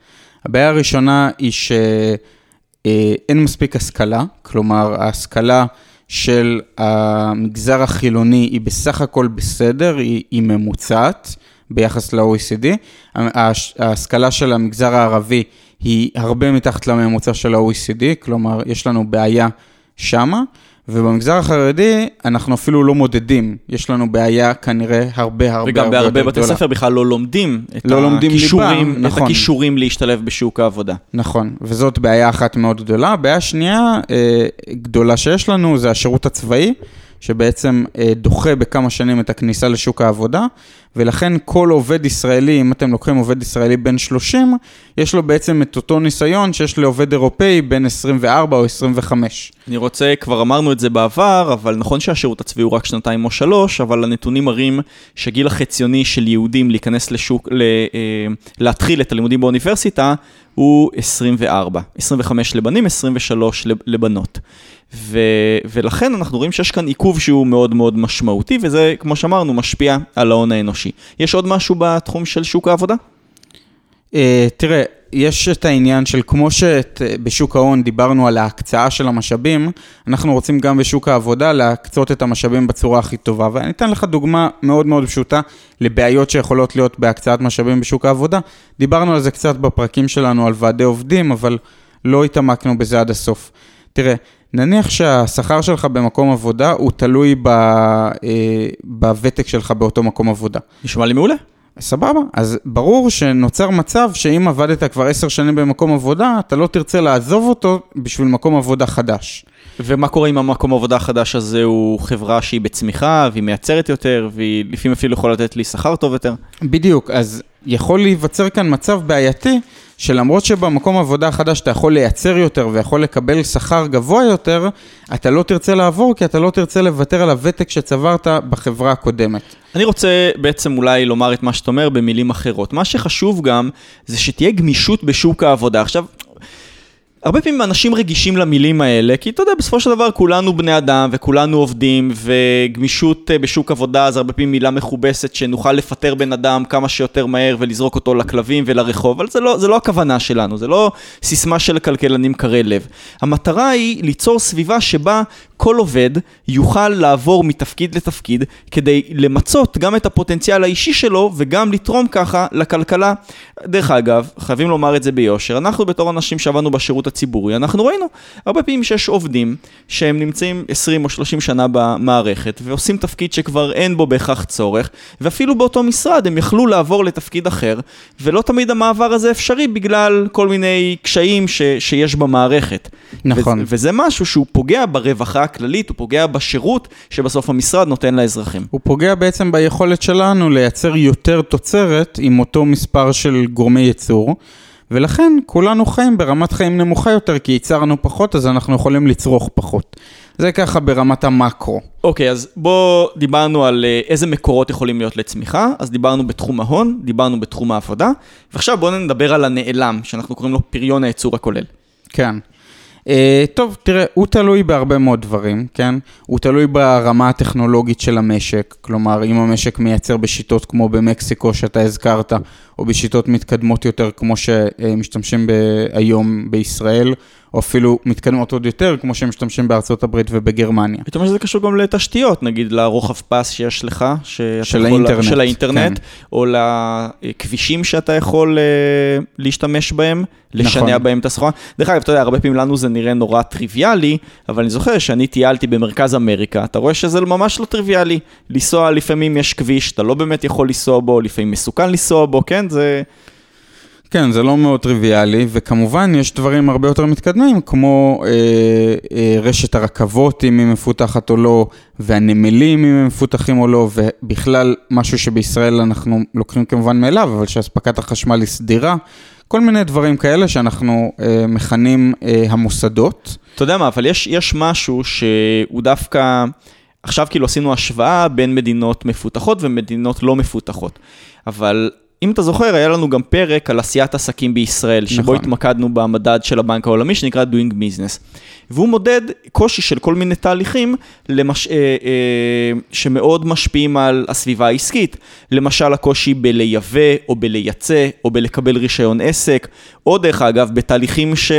B: הבעיה הראשונה היא שאין מספיק השכלה, כלומר ההשכלה של המגזר החילוני היא בסך הכל בסדר, היא, היא ממוצעת ביחס ל-OECD. ההשכלה של המגזר הערבי היא הרבה מתחת לממוצע של ה-OECD, כלומר יש לנו בעיה שמה. ובמגזר החרדי אנחנו אפילו לא מודדים, יש לנו בעיה כנראה הרבה הרבה הרבה
A: יותר גדולה. וגם בהרבה בתי ספר בכלל לא לומדים את לא לומדים הכישורים, ליבה, נכון. את הכישורים להשתלב בשוק העבודה.
B: נכון, וזאת בעיה אחת מאוד גדולה. בעיה שנייה אה, גדולה שיש לנו זה השירות הצבאי. שבעצם אה, דוחה בכמה שנים את הכניסה לשוק העבודה, ולכן כל עובד ישראלי, אם אתם לוקחים עובד ישראלי בן 30, יש לו בעצם את אותו ניסיון שיש לעובד אירופאי בין 24 או 25.
A: אני רוצה, כבר אמרנו את זה בעבר, אבל נכון שהשירות הצבאי הוא רק שנתיים או שלוש, אבל הנתונים מראים שגיל החציוני של יהודים להיכנס לשוק, ל, אה, להתחיל את הלימודים באוניברסיטה, הוא 24. 25 לבנים, 23 לבנות. ו, ולכן אנחנו רואים שיש כאן עיכוב שהוא מאוד מאוד משמעותי, וזה, כמו שאמרנו, משפיע על ההון האנושי. יש עוד משהו בתחום של שוק העבודה?
B: Uh, תראה, יש את העניין של כמו שבשוק ההון דיברנו על ההקצאה של המשאבים, אנחנו רוצים גם בשוק העבודה להקצות את המשאבים בצורה הכי טובה. ואני אתן לך דוגמה מאוד מאוד פשוטה לבעיות שיכולות להיות בהקצאת משאבים בשוק העבודה. דיברנו על זה קצת בפרקים שלנו על ועדי עובדים, אבל לא התעמקנו בזה עד הסוף. תראה, נניח שהשכר שלך במקום עבודה הוא תלוי ב, אה, בוותק שלך באותו מקום עבודה.
A: נשמע לי מעולה.
B: סבבה, אז ברור שנוצר מצב שאם עבדת כבר עשר שנים במקום עבודה, אתה לא תרצה לעזוב אותו בשביל מקום עבודה חדש.
A: ומה קורה אם המקום עבודה החדש הזה הוא חברה שהיא בצמיחה, והיא מייצרת יותר, והיא לפעמים אפילו יכולה לתת לי שכר טוב יותר?
B: בדיוק, אז יכול להיווצר כאן מצב בעייתי, שלמרות שבמקום עבודה החדש אתה יכול לייצר יותר ויכול לקבל שכר גבוה יותר, אתה לא תרצה לעבור כי אתה לא תרצה לוותר על הוותק שצברת בחברה הקודמת.
A: אני רוצה בעצם אולי לומר את מה שאתה אומר במילים אחרות. מה שחשוב גם זה שתהיה גמישות בשוק העבודה. עכשיו, הרבה פעמים אנשים רגישים למילים האלה, כי אתה יודע, בסופו של דבר כולנו בני אדם וכולנו עובדים, וגמישות אה, בשוק עבודה זה הרבה פעמים מילה מכובסת שנוכל לפטר בן אדם כמה שיותר מהר ולזרוק אותו לכלבים ולרחוב, אבל זה לא, זה לא הכוונה שלנו, זה לא סיסמה של כלכלנים קרי לב. המטרה היא ליצור סביבה שבה כל עובד יוכל לעבור מתפקיד לתפקיד כדי למצות גם את הפוטנציאל האישי שלו וגם לתרום ככה לכלכלה. דרך אגב, חייבים לומר את זה ביושר, אנחנו בתור אנשים שעבדנו בשירות הציבורי, אנחנו ראינו הרבה פעמים שיש עובדים שהם נמצאים 20 או 30 שנה במערכת ועושים תפקיד שכבר אין בו בהכרח צורך, ואפילו באותו משרד הם יכלו לעבור לתפקיד אחר, ולא תמיד המעבר הזה אפשרי בגלל כל מיני קשיים ש, שיש במערכת.
B: נכון.
A: ו- וזה משהו שהוא פוגע ברווחה הכללית, הוא פוגע בשירות שבסוף המשרד נותן לאזרחים.
B: הוא פוגע בעצם ביכולת שלנו לייצר יותר תוצרת עם אותו מספר של גורמי ייצור, ולכן כולנו חיים ברמת חיים נמוכה יותר, כי ייצרנו פחות, אז אנחנו יכולים לצרוך פחות. זה ככה ברמת המקרו.
A: אוקיי, אז בוא, דיברנו על אה, איזה מקורות יכולים להיות לצמיחה, אז דיברנו בתחום ההון, דיברנו בתחום העבודה, ועכשיו בואו נדבר על הנעלם, שאנחנו קוראים לו פריון הייצור הכולל.
B: כן. Uh, טוב, תראה, הוא תלוי בהרבה מאוד דברים, כן? הוא תלוי ברמה הטכנולוגית של המשק, כלומר, אם המשק מייצר בשיטות כמו במקסיקו שאתה הזכרת, או בשיטות מתקדמות יותר כמו שמשתמשים היום בישראל, או אפילו מתקדמות עוד יותר, כמו שהם משתמשים בארצות הברית ובגרמניה.
A: הייתי אומר שזה קשור גם לתשתיות, נגיד לרוחב פס שיש לך,
B: של האינטרנט,
A: של האינטרנט, כן. או לכבישים שאתה יכול uh, להשתמש בהם, לשנע נכון. בהם את הסחורה. דרך אגב, אתה יודע, הרבה פעמים לנו זה נראה נורא טריוויאלי, אבל אני זוכר שאני טיילתי במרכז אמריקה, אתה רואה שזה ממש לא טריוויאלי. לנסוע, לפעמים יש כביש, אתה לא באמת יכול לנסוע בו, לפעמים מסוכן לנסוע בו, כן? זה...
B: כן, זה לא מאוד טריוויאלי, וכמובן יש דברים הרבה יותר מתקדמים, כמו אה, אה, רשת הרכבות, אם היא מפותחת או לא, והנמלים, אם הם מפותחים או לא, ובכלל משהו שבישראל אנחנו לוקחים כמובן מאליו, אבל שאספקת החשמל היא סדירה. כל מיני דברים כאלה שאנחנו אה, מכנים אה, המוסדות.
A: אתה יודע מה, אבל יש, יש משהו שהוא דווקא, עכשיו כאילו עשינו השוואה בין מדינות מפותחות ומדינות לא מפותחות, אבל אם אתה זוכר, היה לנו גם פרק על עשיית עסקים בישראל, שבו נכון. התמקדנו במדד של הבנק העולמי, שנקרא Doing Business. והוא מודד קושי של כל מיני תהליכים למש... אה, אה, שמאוד משפיעים על הסביבה העסקית. למשל, הקושי בלייבא, או בלייצא, או בלקבל רישיון עסק, או דרך אגב, בתהליכים, ש...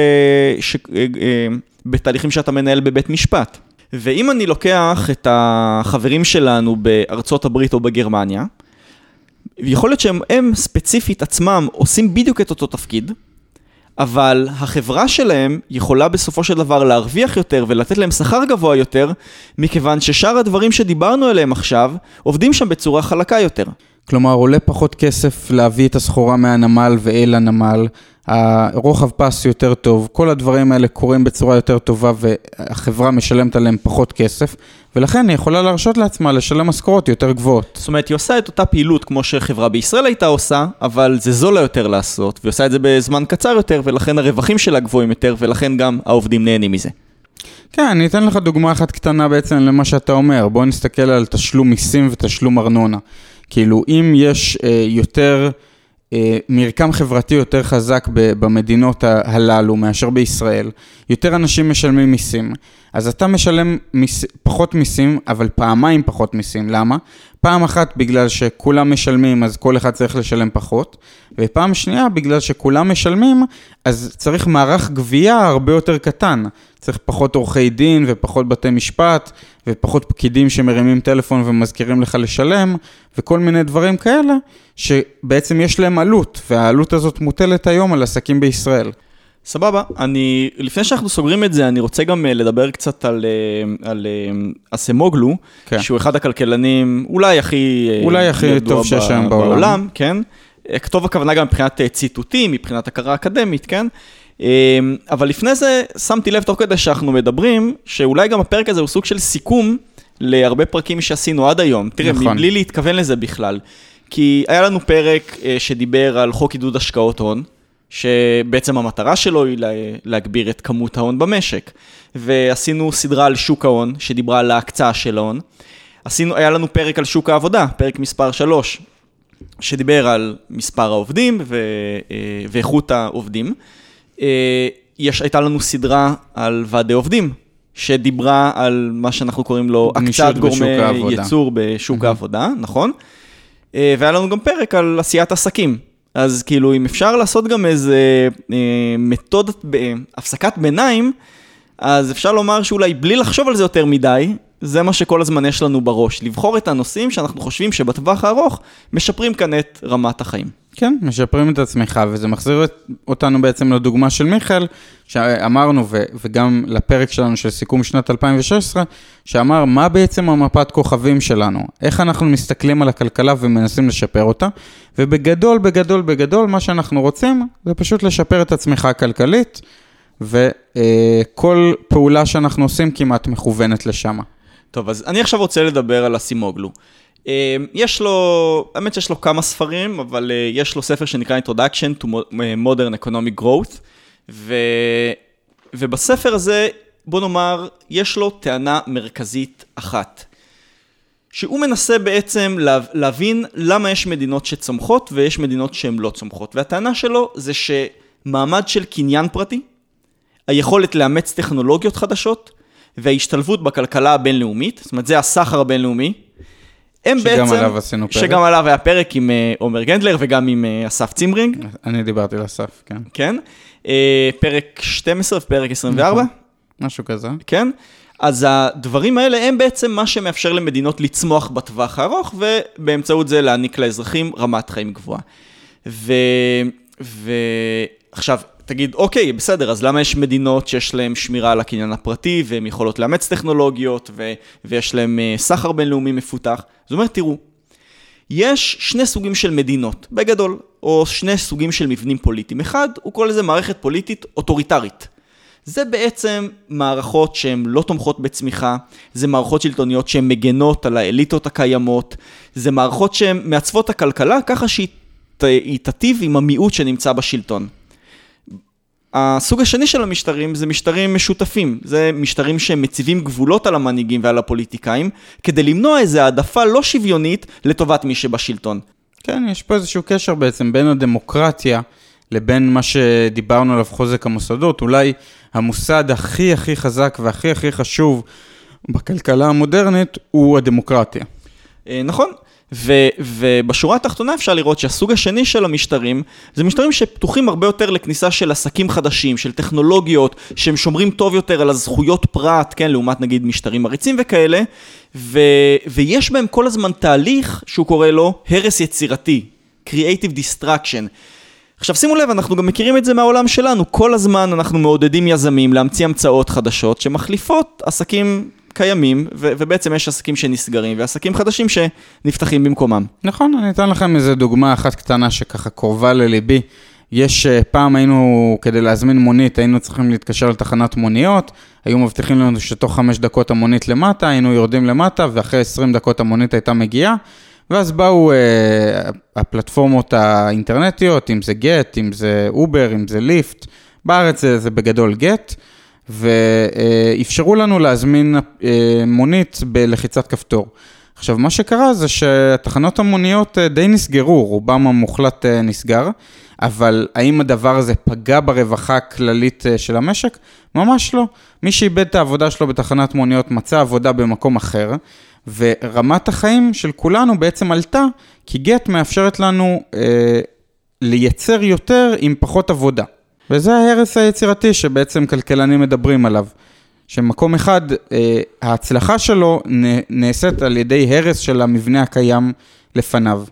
A: ש... אה, אה, בתהליכים שאתה מנהל בבית משפט. ואם אני לוקח את החברים שלנו בארצות הברית או בגרמניה, יכול להיות שהם הם ספציפית עצמם עושים בדיוק את אותו תפקיד, אבל החברה שלהם יכולה בסופו של דבר להרוויח יותר ולתת להם שכר גבוה יותר, מכיוון ששאר הדברים שדיברנו עליהם עכשיו, עובדים שם בצורה חלקה יותר.
B: כלומר, עולה פחות כסף להביא את הסחורה מהנמל ואל הנמל, הרוחב פס יותר טוב, כל הדברים האלה קורים בצורה יותר טובה והחברה משלמת עליהם פחות כסף, ולכן היא יכולה להרשות לעצמה לשלם משכורות יותר גבוהות.
A: זאת אומרת, היא עושה את אותה פעילות כמו שחברה בישראל הייתה עושה, אבל זה זול לה יותר לעשות, והיא עושה את זה בזמן קצר יותר, ולכן הרווחים שלה גבוהים יותר, ולכן גם העובדים נהנים מזה.
B: כן, אני אתן לך דוגמה אחת קטנה בעצם למה שאתה אומר. בוא נסתכל על תשלום מיסים ותשלום ארנונה. כאילו, אם יש אה, יותר... אה, מרקם חברתי יותר חזק במדינות הללו מאשר בישראל, יותר אנשים משלמים מיסים. אז אתה משלם מיס, פחות מיסים, אבל פעמיים פחות מיסים. למה? פעם אחת בגלל שכולם משלמים, אז כל אחד צריך לשלם פחות, ופעם שנייה בגלל שכולם משלמים, אז צריך מערך גבייה הרבה יותר קטן. צריך פחות עורכי דין ופחות בתי משפט ופחות פקידים שמרימים טלפון ומזכירים לך לשלם וכל מיני דברים כאלה שבעצם יש להם עלות והעלות הזאת מוטלת היום על עסקים בישראל.
A: סבבה, אני, לפני שאנחנו סוגרים את זה, אני רוצה גם אה, לדבר קצת על, אה, על אה, אסמוגלו, כן. שהוא אחד הכלכלנים אולי הכי...
B: אולי הכי טוב שיש היום בעולם. בעולם,
A: כן. כתוב הכוונה גם מבחינת ציטוטים, מבחינת הכרה אקדמית, כן. אבל לפני זה שמתי לב תוך כדי שאנחנו מדברים, שאולי גם הפרק הזה הוא סוג של סיכום להרבה פרקים שעשינו עד היום. תראה, נכון. מבלי להתכוון לזה בכלל. כי היה לנו פרק שדיבר על חוק עידוד השקעות הון, שבעצם המטרה שלו היא להגביר את כמות ההון במשק. ועשינו סדרה על שוק ההון, שדיברה על ההקצאה של ההון. עשינו, היה לנו פרק על שוק העבודה, פרק מספר 3, שדיבר על מספר העובדים ו, אה, ואיכות העובדים. אה, יש, הייתה לנו סדרה על ועדי עובדים, שדיברה על מה שאנחנו קוראים לו הקצאת גורמי ייצור בשוק mm-hmm. העבודה, נכון? אה, והיה לנו גם פרק על עשיית עסקים, אז כאילו, אם אפשר לעשות גם איזה אה, מתודת, אה, הפסקת ביניים, אז אפשר לומר שאולי בלי לחשוב על זה יותר מדי, זה מה שכל הזמן יש לנו בראש, לבחור את הנושאים שאנחנו חושבים שבטווח הארוך משפרים כאן את רמת החיים.
B: כן, משפרים את הצמיחה, וזה מחזיר אותנו בעצם לדוגמה של מיכאל, שאמרנו, ו- וגם לפרק שלנו של סיכום שנת 2016, שאמר מה בעצם המפת כוכבים שלנו, איך אנחנו מסתכלים על הכלכלה ומנסים לשפר אותה, ובגדול, בגדול, בגדול, מה שאנחנו רוצים זה פשוט לשפר את הצמיחה הכלכלית, וכל פעולה שאנחנו עושים כמעט מכוונת לשם.
A: טוב, אז אני עכשיו רוצה לדבר על הסימוגלו. אה, יש לו, האמת שיש לו כמה ספרים, אבל אה, יש לו ספר שנקרא Introduction to Modern Economic Growth, ו... ובספר הזה, בוא נאמר, יש לו טענה מרכזית אחת. שהוא מנסה בעצם לה, להבין למה יש מדינות שצומחות ויש מדינות שהן לא צומחות. והטענה שלו זה שמעמד של קניין פרטי, היכולת לאמץ טכנולוגיות חדשות וההשתלבות בכלכלה הבינלאומית, זאת אומרת זה הסחר הבינלאומי,
B: הם שגם בעצם... שגם עליו עשינו פרק.
A: שגם עליו היה פרק עם אה, עומר גנדלר וגם עם אה, אסף צימברינג.
B: אני דיברתי על אסף, כן.
A: כן. אה, פרק 12 ופרק 24. נכון,
B: משהו כזה.
A: כן. אז הדברים האלה הם בעצם מה שמאפשר למדינות לצמוח בטווח הארוך, ובאמצעות זה להעניק לאזרחים רמת חיים גבוהה. ועכשיו, ו... תגיד, אוקיי, בסדר, אז למה יש מדינות שיש להן שמירה על הקניין הפרטי, והן יכולות לאמץ טכנולוגיות, ו- ויש להן uh, סחר בינלאומי מפותח? זאת אומרת, תראו, יש שני סוגים של מדינות, בגדול, או שני סוגים של מבנים פוליטיים. אחד, הוא קורא לזה מערכת פוליטית אוטוריטרית. זה בעצם מערכות שהן לא תומכות בצמיחה, זה מערכות שלטוניות שהן מגנות על האליטות הקיימות, זה מערכות שהן מעצבות הכלכלה ככה שהיא תטיב עם המיעוט שנמצא בשלטון. הסוג השני של המשטרים זה משטרים משותפים, זה משטרים שמציבים גבולות על המנהיגים ועל הפוליטיקאים, כדי למנוע איזו העדפה לא שוויונית לטובת מי שבשלטון.
B: כן, יש פה איזשהו קשר בעצם בין הדמוקרטיה לבין מה שדיברנו עליו חוזק המוסדות. אולי המוסד הכי הכי חזק והכי הכי חשוב בכלכלה המודרנית הוא הדמוקרטיה.
A: אה, נכון. ו, ובשורה התחתונה אפשר לראות שהסוג השני של המשטרים זה משטרים שפתוחים הרבה יותר לכניסה של עסקים חדשים, של טכנולוגיות, שהם שומרים טוב יותר על הזכויות פרט, כן, לעומת נגיד משטרים מריצים וכאלה, ו, ויש בהם כל הזמן תהליך שהוא קורא לו הרס יצירתי, Creative Destruction. עכשיו שימו לב, אנחנו גם מכירים את זה מהעולם שלנו, כל הזמן אנחנו מעודדים יזמים להמציא המצאות חדשות שמחליפות עסקים קיימים, ו- ובעצם יש עסקים שנסגרים, ועסקים חדשים שנפתחים במקומם.
B: נכון, אני אתן לכם איזה דוגמה אחת קטנה שככה קרובה לליבי. יש, אה, פעם היינו, כדי להזמין מונית, היינו צריכים להתקשר לתחנת מוניות, היו מבטיחים לנו שתוך חמש דקות המונית למטה, היינו יורדים למטה, ואחרי עשרים דקות המונית הייתה מגיעה, ואז באו אה, הפלטפורמות האינטרנטיות, אם זה Gett, אם זה Uber, אם זה Lyft, בארץ זה, זה בגדול Gett. ואפשרו לנו להזמין אה, מונית בלחיצת כפתור. עכשיו, מה שקרה זה שתחנות המוניות אה, די נסגרו, רובם המוחלט אה, נסגר, אבל האם הדבר הזה פגע ברווחה הכללית של המשק? ממש לא. מי שאיבד את העבודה שלו בתחנת מוניות מצא עבודה במקום אחר, ורמת החיים של כולנו בעצם עלתה, כי גט מאפשרת לנו אה, לייצר יותר עם פחות עבודה. וזה ההרס היצירתי שבעצם כלכלנים מדברים עליו. שמקום אחד, אה, ההצלחה שלו נעשית על ידי הרס של המבנה הקיים לפניו.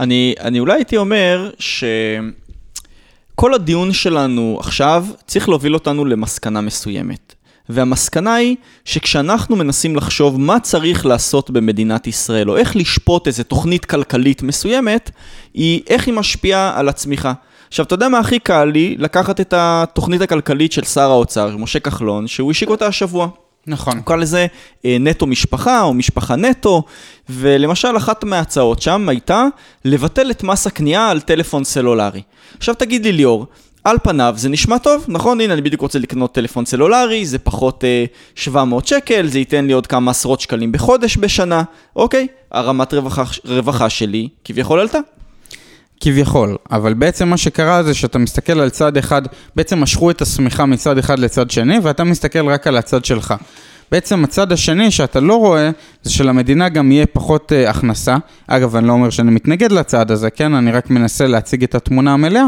A: אני, אני אולי הייתי אומר שכל הדיון שלנו עכשיו צריך להוביל אותנו למסקנה מסוימת. והמסקנה היא שכשאנחנו מנסים לחשוב מה צריך לעשות במדינת ישראל, או איך לשפוט איזו תוכנית כלכלית מסוימת, היא איך היא משפיעה על הצמיחה. עכשיו, אתה יודע מה הכי קל לי? לקחת את התוכנית הכלכלית של שר האוצר, משה כחלון, שהוא השיק אותה השבוע.
B: נכון.
A: הוא קרא לזה אה, נטו משפחה או משפחה נטו, ולמשל אחת מההצעות שם הייתה לבטל את מס הקנייה על טלפון סלולרי. עכשיו תגיד לי ליאור, על פניו זה נשמע טוב, נכון? הנה, אני בדיוק רוצה לקנות טלפון סלולרי, זה פחות אה, 700 שקל, זה ייתן לי עוד כמה עשרות שקלים בחודש בשנה, אוקיי? הרמת רווחה, רווחה שלי כביכול עלתה.
B: כביכול, אבל בעצם מה שקרה זה שאתה מסתכל על צד אחד, בעצם משכו את השמיכה מצד אחד לצד שני, ואתה מסתכל רק על הצד שלך. בעצם הצד השני שאתה לא רואה, זה שלמדינה גם יהיה פחות uh, הכנסה. אגב, אני לא אומר שאני מתנגד לצד הזה, כן? אני רק מנסה להציג את התמונה המלאה.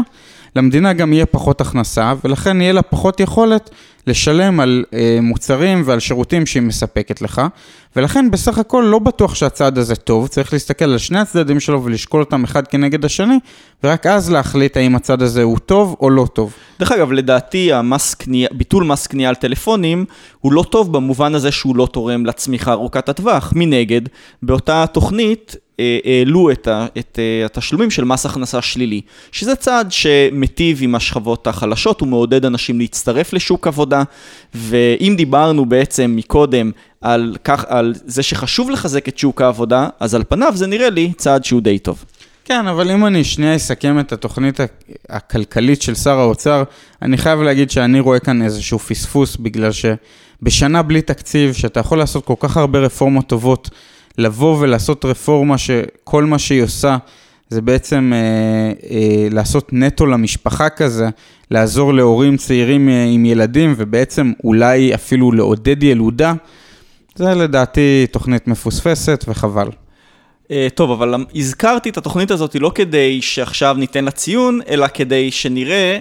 B: למדינה גם יהיה פחות הכנסה, ולכן יהיה לה פחות יכולת לשלם על אה, מוצרים ועל שירותים שהיא מספקת לך, ולכן בסך הכל לא בטוח שהצעד הזה טוב, צריך להסתכל על שני הצדדים שלו ולשקול אותם אחד כנגד השני, ורק אז להחליט האם הצעד הזה הוא טוב או לא טוב.
A: דרך אגב, לדעתי המס קנייה, ביטול מס קנייה על טלפונים הוא לא טוב במובן הזה שהוא לא תורם לצמיחה ארוכת הטווח. מנגד, באותה תוכנית העלו את, אה, התשלומים של מס הכנסה שלילי, שזה צעד שמיטיב עם השכבות החלשות, הוא מעודד אנשים להצטרף לשוק עבודה, ואם דיברנו בעצם מקודם על, כך, על זה שחשוב לחזק את שוק העבודה, אז על פניו זה נראה לי צעד שהוא די טוב.
B: כן, אבל אם אני שנייה אסכם את התוכנית הכלכלית של שר האוצר, אני חייב להגיד שאני רואה כאן איזשהו פספוס, בגלל שבשנה בלי תקציב, שאתה יכול לעשות כל כך הרבה רפורמות טובות, לבוא ולעשות רפורמה שכל מה שהיא עושה זה בעצם אה, אה, לעשות נטו למשפחה כזה, לעזור להורים צעירים אה, עם ילדים ובעצם אולי אפילו לעודד ילודה, זה לדעתי תוכנית מפוספסת וחבל.
A: אה, טוב, אבל הזכרתי את התוכנית הזאת לא כדי שעכשיו ניתן לה ציון, אלא כדי שנראה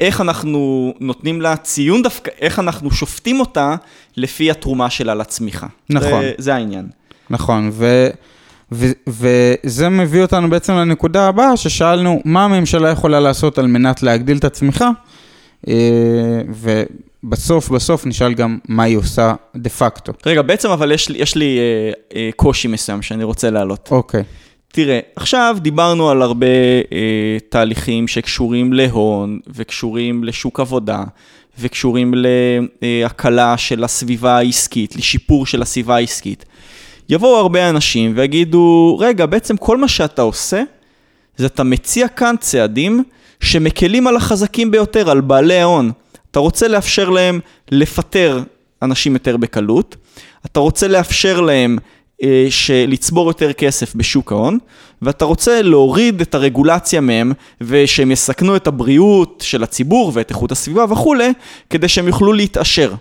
A: איך אנחנו נותנים לה ציון דווקא, איך אנחנו שופטים אותה לפי התרומה שלה לצמיחה.
B: נכון.
A: זה, זה העניין.
B: נכון, ו, ו, וזה מביא אותנו בעצם לנקודה הבאה, ששאלנו מה הממשלה יכולה לעשות על מנת להגדיל את הצמיחה, אה, ובסוף, בסוף נשאל גם מה היא עושה דה פקטו.
A: רגע, בעצם אבל יש לי, יש לי אה, אה, קושי מסוים שאני רוצה להעלות.
B: אוקיי.
A: תראה, עכשיו דיברנו על הרבה אה, תהליכים שקשורים להון וקשורים לשוק עבודה וקשורים להקלה של הסביבה העסקית, לשיפור של הסביבה העסקית. יבואו הרבה אנשים ויגידו, רגע, בעצם כל מה שאתה עושה, זה אתה מציע כאן צעדים שמקלים על החזקים ביותר, על בעלי ההון. אתה רוצה לאפשר להם לפטר אנשים יותר בקלות, אתה רוצה לאפשר להם אה, לצבור יותר כסף בשוק ההון, ואתה רוצה להוריד את הרגולציה מהם, ושהם יסכנו את הבריאות של הציבור ואת איכות הסביבה וכולי, כדי שהם יוכלו להתעשר.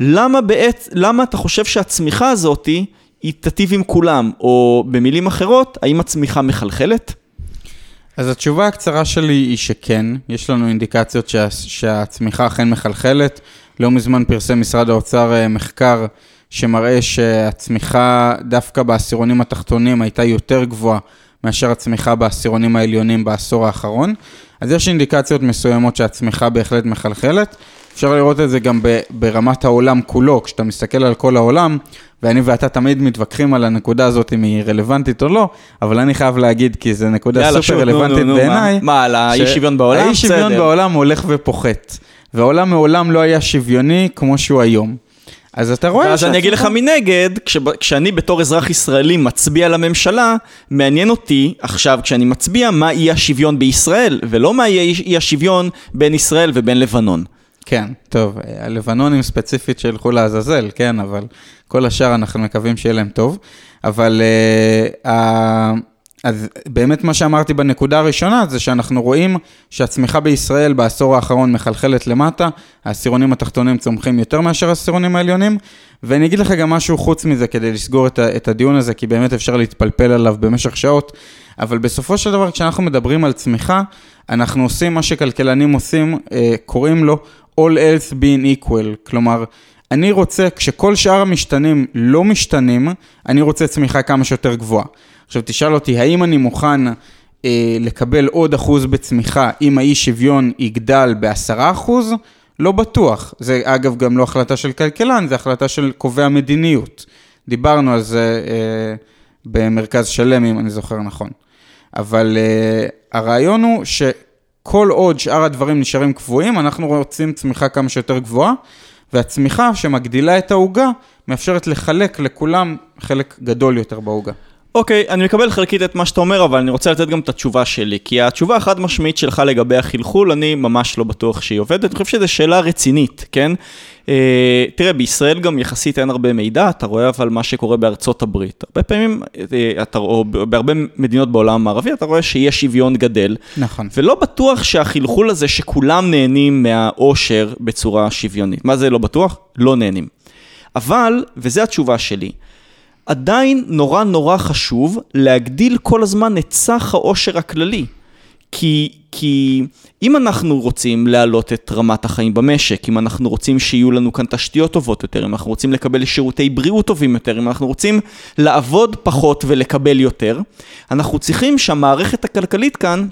A: למה בעת, למה אתה חושב שהצמיחה הזאתי היא תטיב עם כולם, או במילים אחרות, האם הצמיחה מחלחלת?
B: אז התשובה הקצרה שלי היא שכן, יש לנו אינדיקציות שה, שהצמיחה אכן מחלחלת. לא מזמן פרסם משרד האוצר אה, מחקר שמראה שהצמיחה דווקא בעשירונים התחתונים הייתה יותר גבוהה מאשר הצמיחה בעשירונים העליונים בעשור האחרון. אז יש אינדיקציות מסוימות שהצמיחה בהחלט מחלחלת. אפשר לראות את זה גם ברמת העולם כולו, כשאתה מסתכל על כל העולם, ואני ואתה תמיד מתווכחים על הנקודה הזאת אם היא רלוונטית או לא, אבל אני חייב להגיד, כי זו נקודה יאללה, סופר רלוונטית בעיניי.
A: מה, מה, על האי שוויון בעולם?
B: האי שוויון בעולם הולך ופוחת, והעולם מעולם לא היה שוויוני כמו שהוא היום. אז אתה רואה...
A: ואז אני אגיד לך מנגד, כש, כשאני בתור אזרח ישראלי מצביע לממשלה, מעניין אותי עכשיו כשאני מצביע מה יהיה השוויון בישראל, ולא מה יהיה השוויון בין ישראל ובין לבנון.
B: כן, טוב, הלבנונים ספציפית שילכו לעזאזל, כן, אבל כל השאר אנחנו מקווים שיהיה להם טוב. אבל uh, uh, אז באמת מה שאמרתי בנקודה הראשונה זה שאנחנו רואים שהצמיחה בישראל בעשור האחרון מחלחלת למטה, העשירונים התחתונים צומחים יותר מאשר העשירונים העליונים, ואני אגיד לך גם משהו חוץ מזה כדי לסגור את, את הדיון הזה, כי באמת אפשר להתפלפל עליו במשך שעות, אבל בסופו של דבר כשאנחנו מדברים על צמיחה, אנחנו עושים מה שכלכלנים עושים, אה, קוראים לו All else being equal, כלומר, אני רוצה, כשכל שאר המשתנים לא משתנים, אני רוצה צמיחה כמה שיותר גבוהה. עכשיו תשאל אותי, האם אני מוכן אה, לקבל עוד אחוז בצמיחה אם האי שוויון יגדל בעשרה אחוז? לא בטוח. זה אגב גם לא החלטה של כלכלן, זה החלטה של קובע מדיניות. דיברנו על זה אה, במרכז שלם, אם אני זוכר נכון. אבל אה, הרעיון הוא שכל עוד שאר הדברים נשארים קבועים, אנחנו רוצים צמיחה כמה שיותר גבוהה, והצמיחה שמגדילה את העוגה, מאפשרת לחלק לכולם חלק גדול יותר בעוגה.
A: אוקיי, okay, אני מקבל חלקית את מה שאתה אומר, אבל אני רוצה לתת גם את התשובה שלי. כי התשובה החד משמעית שלך לגבי החלחול, אני ממש לא בטוח שהיא עובדת. אני חושב שזו שאלה רצינית, כן? Uh, תראה, בישראל גם יחסית אין הרבה מידע, אתה רואה אבל מה שקורה בארצות הברית. הרבה פעמים, uh, אתה, או בהרבה מדינות בעולם המערבי, אתה רואה שיש שוויון גדל.
B: נכון.
A: ולא בטוח שהחלחול הזה שכולם נהנים מהאושר בצורה שוויונית. מה זה לא בטוח? לא נהנים. אבל, וזו התשובה שלי, עדיין נורא נורא חשוב להגדיל כל הזמן את סך העושר הכללי. כי, כי אם אנחנו רוצים להעלות את רמת החיים במשק, אם אנחנו רוצים שיהיו לנו כאן תשתיות טובות יותר, אם אנחנו רוצים לקבל שירותי בריאות טובים יותר, אם אנחנו רוצים לעבוד פחות ולקבל יותר, אנחנו צריכים שהמערכת הכלכלית כאן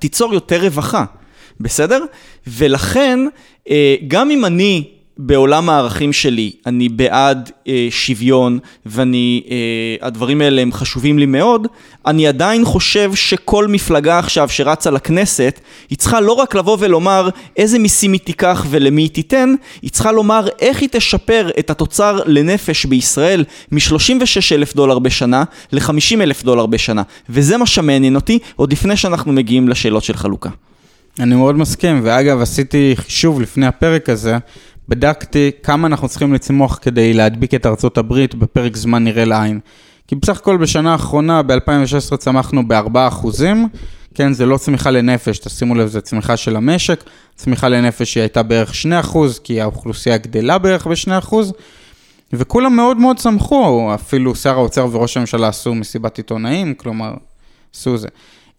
A: תיצור יותר רווחה, בסדר? ולכן, אה, גם אם אני בעולם הערכים שלי, אני בעד אה, שוויון ואני, אה, הדברים האלה הם חשובים לי מאוד, אני עדיין חושב שכל מפלגה עכשיו שרצה לכנסת, היא צריכה לא רק לבוא ולומר איזה מיסים היא תיקח ולמי היא תיתן, היא צריכה לומר איך היא תשפר את התוצר לנפש בישראל מ-36 אלף דולר בשנה ל-50 אלף דולר בשנה. וזה מה שמעניין אותי עוד לפני שאנחנו מגיעים לשאלות של חלוקה.
B: אני מאוד מסכים, ואגב, עשיתי חישוב לפני הפרק הזה, בדקתי כמה אנחנו צריכים לצמוח כדי להדביק את ארצות הברית בפרק זמן נראה לעין. כי בסך הכל בשנה האחרונה, ב-2016 צמחנו ב-4%, כן, זה לא צמיחה לנפש, תשימו לב, זה צמיחה של המשק, צמיחה לנפש היא הייתה בערך 2%, כי האוכלוסייה גדלה בערך ב-2%, וכולם מאוד מאוד צמחו, אפילו שר האוצר וראש הממשלה עשו מסיבת עיתונאים, כלומר, עשו זה.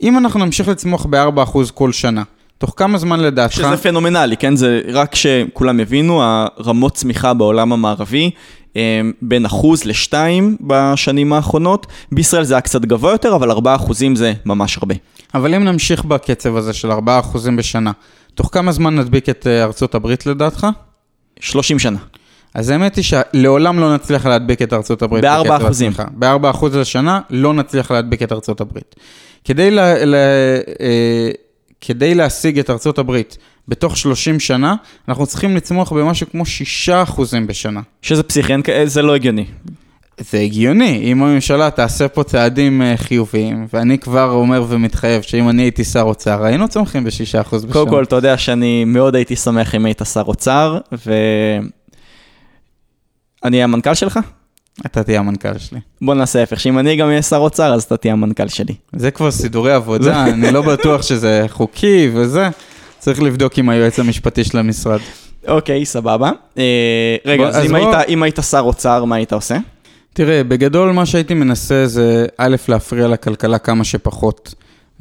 B: אם אנחנו נמשיך לצמוח ב-4% כל שנה, תוך כמה זמן לדעתך...
A: שזה פנומנלי, כן? זה רק שכולם יבינו, הרמות צמיחה בעולם המערבי בין אחוז לשתיים בשנים האחרונות. בישראל זה היה קצת גבוה יותר, אבל ארבעה אחוזים זה ממש הרבה.
B: אבל אם נמשיך בקצב הזה של ארבעה אחוזים בשנה, תוך כמה זמן נדביק את אה, ארצות הברית לדעתך?
A: 30 שנה.
B: אז האמת היא שלעולם לא נצליח להדביק את ארצות הברית.
A: בארבע אחוזים.
B: בארבע אחוז לשנה לא נצליח להדביק את ארצות הברית. כדי לה, לה, אה, כדי להשיג את ארצות הברית בתוך 30 שנה, אנחנו צריכים לצמוח במשהו כמו 6% בשנה.
A: שזה פסיכי, זה לא הגיוני.
B: זה הגיוני, אם הממשלה תעשה פה צעדים אה, חיוביים, ואני כבר אומר ומתחייב שאם אני הייתי שר אוצר, היינו צומחים ב-6% בשנה.
A: קודם כל, אתה יודע שאני מאוד הייתי שמח אם היית שר אוצר, ואני המנכ"ל שלך?
B: אתה תהיה המנכ"ל שלי.
A: בוא נעשה ההפך, שאם אני גם אהיה שר אוצר, אז אתה תהיה המנכ"ל שלי.
B: זה כבר סידורי עבודה, אני לא בטוח שזה חוקי וזה. צריך לבדוק עם היועץ המשפטי של המשרד.
A: אוקיי, סבבה. אה, רגע, אז, אז אם, בוא... היית, אם היית שר אוצר, מה היית עושה?
B: תראה, בגדול מה שהייתי מנסה זה א', להפריע לכלכלה כמה שפחות.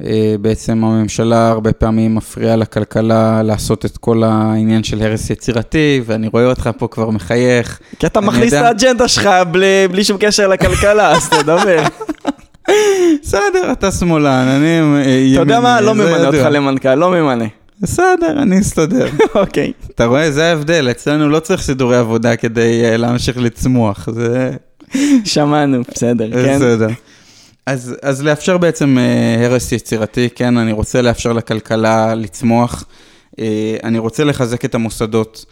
B: אה, בעצם הממשלה הרבה פעמים מפריעה לכלכלה לעשות את כל העניין של הרס יצירתי, ואני רואה אותך פה כבר מחייך.
A: כי אתה מכניס. את האג'נדה שלך בלי, בלי שום קשר לכלכלה, אז תדבר.
B: בסדר, אתה שמאלן, אני
A: ימיני. אתה יודע מה? לא ממנה אותך למנכ"ל, לא ממנה.
B: בסדר, אני אסתדר.
A: אוקיי.
B: אתה רואה, זה ההבדל, אצלנו לא צריך סידורי עבודה כדי להמשיך לצמוח, זה...
A: שמענו, בסדר, כן?
B: בסדר. אז, אז לאפשר בעצם uh, הרס יצירתי, כן, אני רוצה לאפשר לכלכלה לצמוח, uh, אני רוצה לחזק את המוסדות,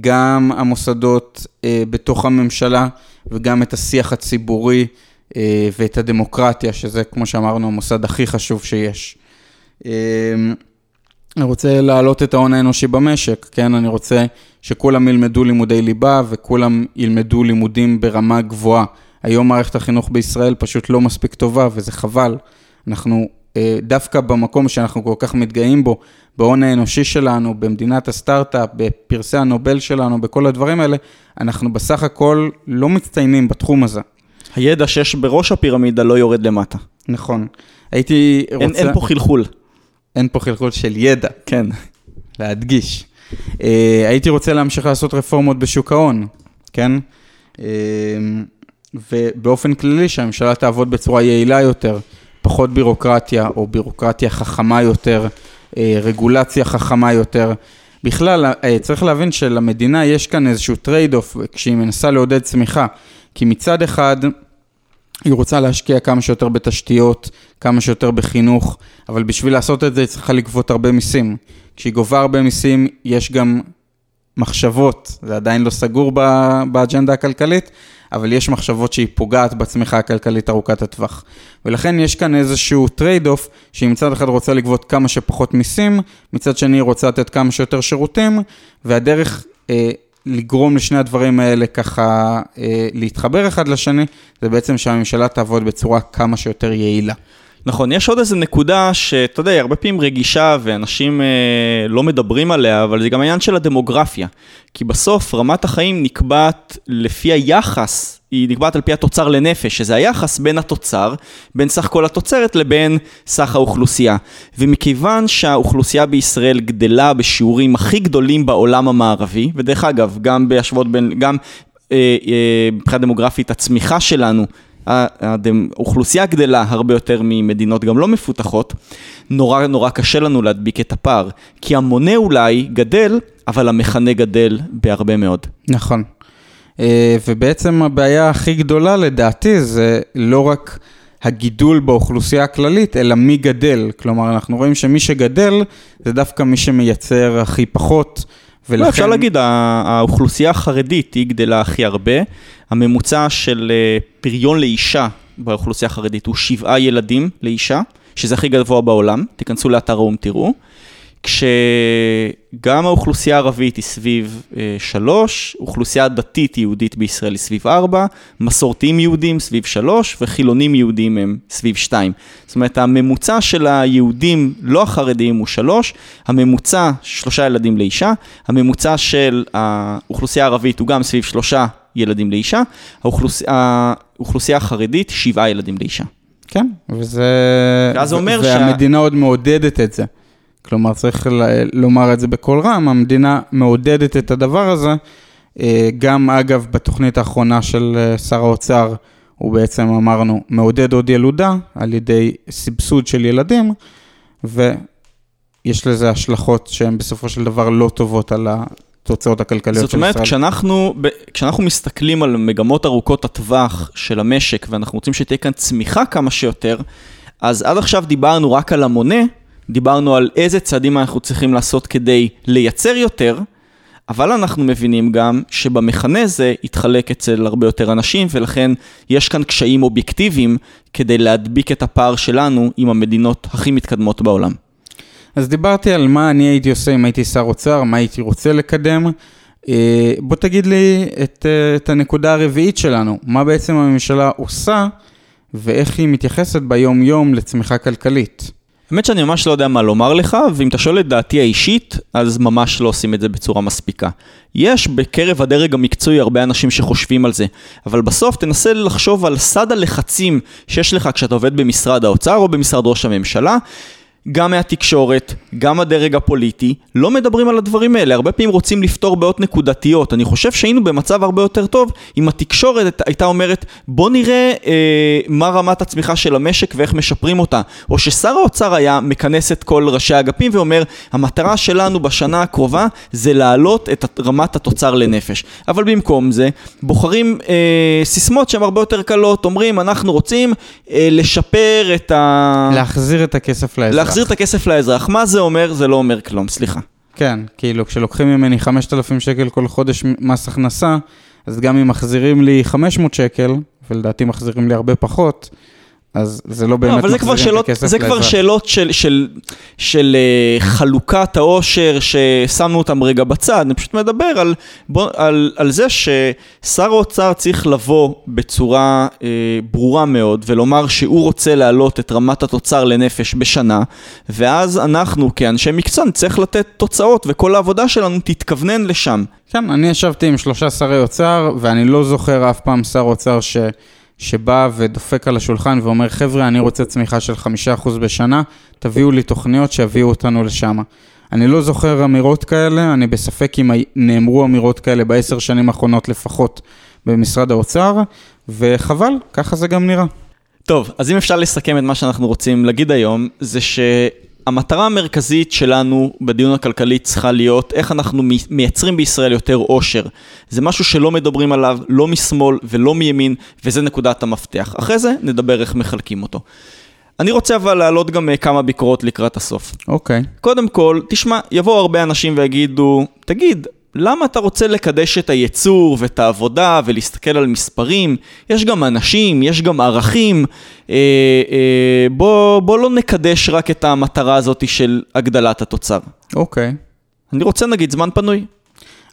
B: גם המוסדות uh, בתוך הממשלה וגם את השיח הציבורי uh, ואת הדמוקרטיה, שזה, כמו שאמרנו, המוסד הכי חשוב שיש. Uh, אני רוצה להעלות את ההון האנושי במשק, כן? אני רוצה שכולם ילמדו לימודי ליבה וכולם ילמדו לימודים ברמה גבוהה. היום מערכת החינוך בישראל פשוט לא מספיק טובה וזה חבל. אנחנו אה, דווקא במקום שאנחנו כל כך מתגאים בו, בהון האנושי שלנו, במדינת הסטארט-אפ, בפרסי הנובל שלנו, בכל הדברים האלה, אנחנו בסך הכל לא מצטיינים בתחום הזה.
A: הידע שיש בראש הפירמידה לא יורד למטה.
B: נכון. הייתי רוצה... אין,
A: אין פה חלחול.
B: אין פה חלחול של ידע.
A: כן.
B: להדגיש. Uh, הייתי רוצה להמשיך לעשות רפורמות בשוק ההון, כן? Uh, ובאופן כללי שהממשלה תעבוד בצורה יעילה יותר, פחות בירוקרטיה או בירוקרטיה חכמה יותר, uh, רגולציה חכמה יותר. בכלל, אה, צריך להבין שלמדינה יש כאן איזשהו trade-off כשהיא מנסה לעודד צמיחה. כי מצד אחד, היא רוצה להשקיע כמה שיותר בתשתיות, כמה שיותר בחינוך, אבל בשביל לעשות את זה היא צריכה לגבות הרבה מיסים. כשהיא גובה הרבה מיסים, יש גם מחשבות, זה עדיין לא סגור באג'נדה הכלכלית, אבל יש מחשבות שהיא פוגעת בצמיחה הכלכלית ארוכת הטווח. ולכן יש כאן איזשהו trade-off, שהיא מצד אחד רוצה לגבות כמה שפחות מיסים, מצד שני רוצה לתת כמה שיותר שירותים, והדרך אה, לגרום לשני הדברים האלה ככה אה, להתחבר אחד לשני, זה בעצם שהממשלה תעבוד בצורה כמה שיותר יעילה.
A: נכון, יש עוד איזה נקודה שאתה יודע, היא הרבה פעמים רגישה ואנשים אה, לא מדברים עליה, אבל זה גם העניין של הדמוגרפיה. כי בסוף רמת החיים נקבעת לפי היחס, היא נקבעת על פי התוצר לנפש, שזה היחס בין התוצר, בין סך כל התוצרת לבין סך האוכלוסייה. ומכיוון שהאוכלוסייה בישראל גדלה בשיעורים הכי גדולים בעולם המערבי, ודרך אגב, גם בהשוואות בין, גם אה, אה, מבחינה דמוגרפית, הצמיחה שלנו האוכלוסייה גדלה הרבה יותר ממדינות גם לא מפותחות, נורא נורא קשה לנו להדביק את הפער. כי המונה אולי גדל, אבל המכנה גדל בהרבה מאוד.
B: נכון. אה, ובעצם הבעיה הכי גדולה לדעתי זה לא רק הגידול באוכלוסייה הכללית, אלא מי גדל. כלומר, אנחנו רואים שמי שגדל זה דווקא מי שמייצר הכי פחות.
A: ולכן... לא, אפשר להגיד, האוכלוסייה החרדית היא גדלה הכי הרבה. הממוצע של אה, פריון לאישה באוכלוסייה החרדית הוא שבעה ילדים לאישה, שזה הכי גבוה בעולם, תיכנסו לאתר האו"ם תראו. כשגם האוכלוסייה הערבית היא סביב אה, שלוש, אוכלוסייה דתית יהודית בישראל היא סביב ארבע, מסורתיים יהודים סביב שלוש, וחילונים יהודים הם סביב שתיים. זאת אומרת, הממוצע של היהודים לא החרדיים הוא שלוש, הממוצע שלושה ילדים לאישה, הממוצע של האוכלוסייה הערבית הוא גם סביב שלושה ילדים לאישה, האוכלוסייה, האוכלוסייה החרדית שבעה ילדים לאישה.
B: כן, וזה... ואז זה אומר שה... והמדינה עוד מעודדת את זה. כלומר, צריך לומר את זה בקול רם, המדינה מעודדת את הדבר הזה. אה, גם, אגב, בתוכנית האחרונה של אה, שר האוצר, הוא בעצם, אמרנו, מעודד עוד ילודה על ידי סבסוד של ילדים, ויש לזה השלכות שהן בסופו של דבר לא טובות על התוצאות הכלכליות של ישראל.
A: זאת אומרת, כשאנחנו, כשאנחנו מסתכלים על מגמות ארוכות הטווח של המשק, ואנחנו רוצים שתהיה כאן צמיחה כמה שיותר, אז עד עכשיו דיברנו רק על המונה, דיברנו על איזה צעדים אנחנו צריכים לעשות כדי לייצר יותר, אבל אנחנו מבינים גם שבמכנה זה יתחלק אצל הרבה יותר אנשים, ולכן יש כאן קשיים אובייקטיביים כדי להדביק את הפער שלנו עם המדינות הכי מתקדמות בעולם.
B: אז דיברתי על מה אני הייתי עושה אם הייתי שר אוצר, מה הייתי רוצה לקדם. אה, בוא תגיד לי את, אה, את הנקודה הרביעית שלנו, מה בעצם הממשלה עושה ואיך היא מתייחסת ביום-יום לצמיחה כלכלית.
A: האמת שאני ממש לא יודע מה לומר לך, ואם אתה שואל את דעתי האישית, אז ממש לא עושים את זה בצורה מספיקה. יש בקרב הדרג המקצועי הרבה אנשים שחושבים על זה, אבל בסוף תנסה לחשוב על סד הלחצים שיש לך כשאתה עובד במשרד האוצר או במשרד ראש הממשלה. גם מהתקשורת, גם הדרג הפוליטי, לא מדברים על הדברים האלה. הרבה פעמים רוצים לפתור בעיות נקודתיות. אני חושב שהיינו במצב הרבה יותר טוב אם התקשורת הייתה אומרת, בוא נראה אה, מה רמת הצמיחה של המשק ואיך משפרים אותה. או ששר האוצר היה מכנס את כל ראשי האגפים ואומר, המטרה שלנו בשנה הקרובה זה להעלות את רמת התוצר לנפש. אבל במקום זה, בוחרים אה, סיסמות שהן הרבה יותר קלות. אומרים, אנחנו רוצים אה, לשפר את ה...
B: להחזיר את הכסף לאזרח.
A: להחזיר את הכסף לאזרח. מה זה אומר? זה לא אומר כלום, סליחה.
B: כן, כאילו כשלוקחים ממני 5,000 שקל כל חודש מס הכנסה, אז גם אם מחזירים לי 500 שקל, ולדעתי מחזירים לי הרבה פחות, אז זה לא באמת
A: לא, מחזירים שאלות, את הכסף לאזרח. זה כבר שאלות של, של, של uh, חלוקת העושר ששמנו אותם רגע בצד, אני פשוט מדבר על, בוא, על, על זה ששר האוצר צריך לבוא בצורה uh, ברורה מאוד ולומר שהוא רוצה להעלות את רמת התוצר לנפש בשנה, ואז אנחנו כאנשי מקצוע נצטרך לתת תוצאות וכל העבודה שלנו תתכוונן לשם.
B: כן, אני ישבתי עם שלושה שרי אוצר ואני לא זוכר אף פעם שר אוצר ש... שבא ודופק על השולחן ואומר, חבר'ה, אני רוצה צמיחה של חמישה אחוז בשנה, תביאו לי תוכניות שיביאו אותנו לשם. אני לא זוכר אמירות כאלה, אני בספק אם נאמרו אמירות כאלה בעשר שנים האחרונות לפחות במשרד האוצר, וחבל, ככה זה גם נראה.
A: טוב, אז אם אפשר לסכם את מה שאנחנו רוצים להגיד היום, זה ש... המטרה המרכזית שלנו בדיון הכלכלי צריכה להיות איך אנחנו מייצרים בישראל יותר עושר. זה משהו שלא מדברים עליו, לא משמאל ולא מימין, וזה נקודת המפתח. אחרי זה נדבר איך מחלקים אותו. אני רוצה אבל להעלות גם אה, כמה ביקורות לקראת הסוף.
B: אוקיי. Okay.
A: קודם כל, תשמע, יבואו הרבה אנשים ויגידו, תגיד, למה אתה רוצה לקדש את הייצור ואת העבודה ולהסתכל על מספרים? יש גם אנשים, יש גם ערכים. אה, אה, בוא, בוא לא נקדש רק את המטרה הזאת של הגדלת התוצר.
B: אוקיי. Okay.
A: אני רוצה נגיד זמן פנוי.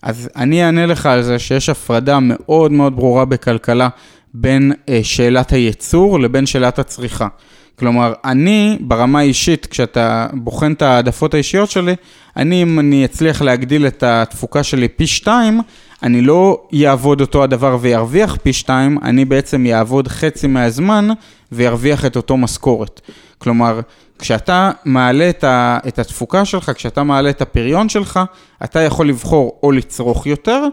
B: אז אני אענה לך על זה שיש הפרדה מאוד מאוד ברורה בכלכלה בין אה, שאלת הייצור לבין שאלת הצריכה. כלומר, אני, ברמה האישית, כשאתה בוחן את העדפות האישיות שלי, אני, אם אני אצליח להגדיל את התפוקה שלי פי שתיים, אני לא אעבוד אותו הדבר וירוויח פי שתיים, אני בעצם אעבוד חצי מהזמן וירוויח את אותו משכורת. כלומר, כשאתה מעלה את, ה, את התפוקה שלך, כשאתה מעלה את הפריון שלך, אתה יכול לבחור או לצרוך יותר,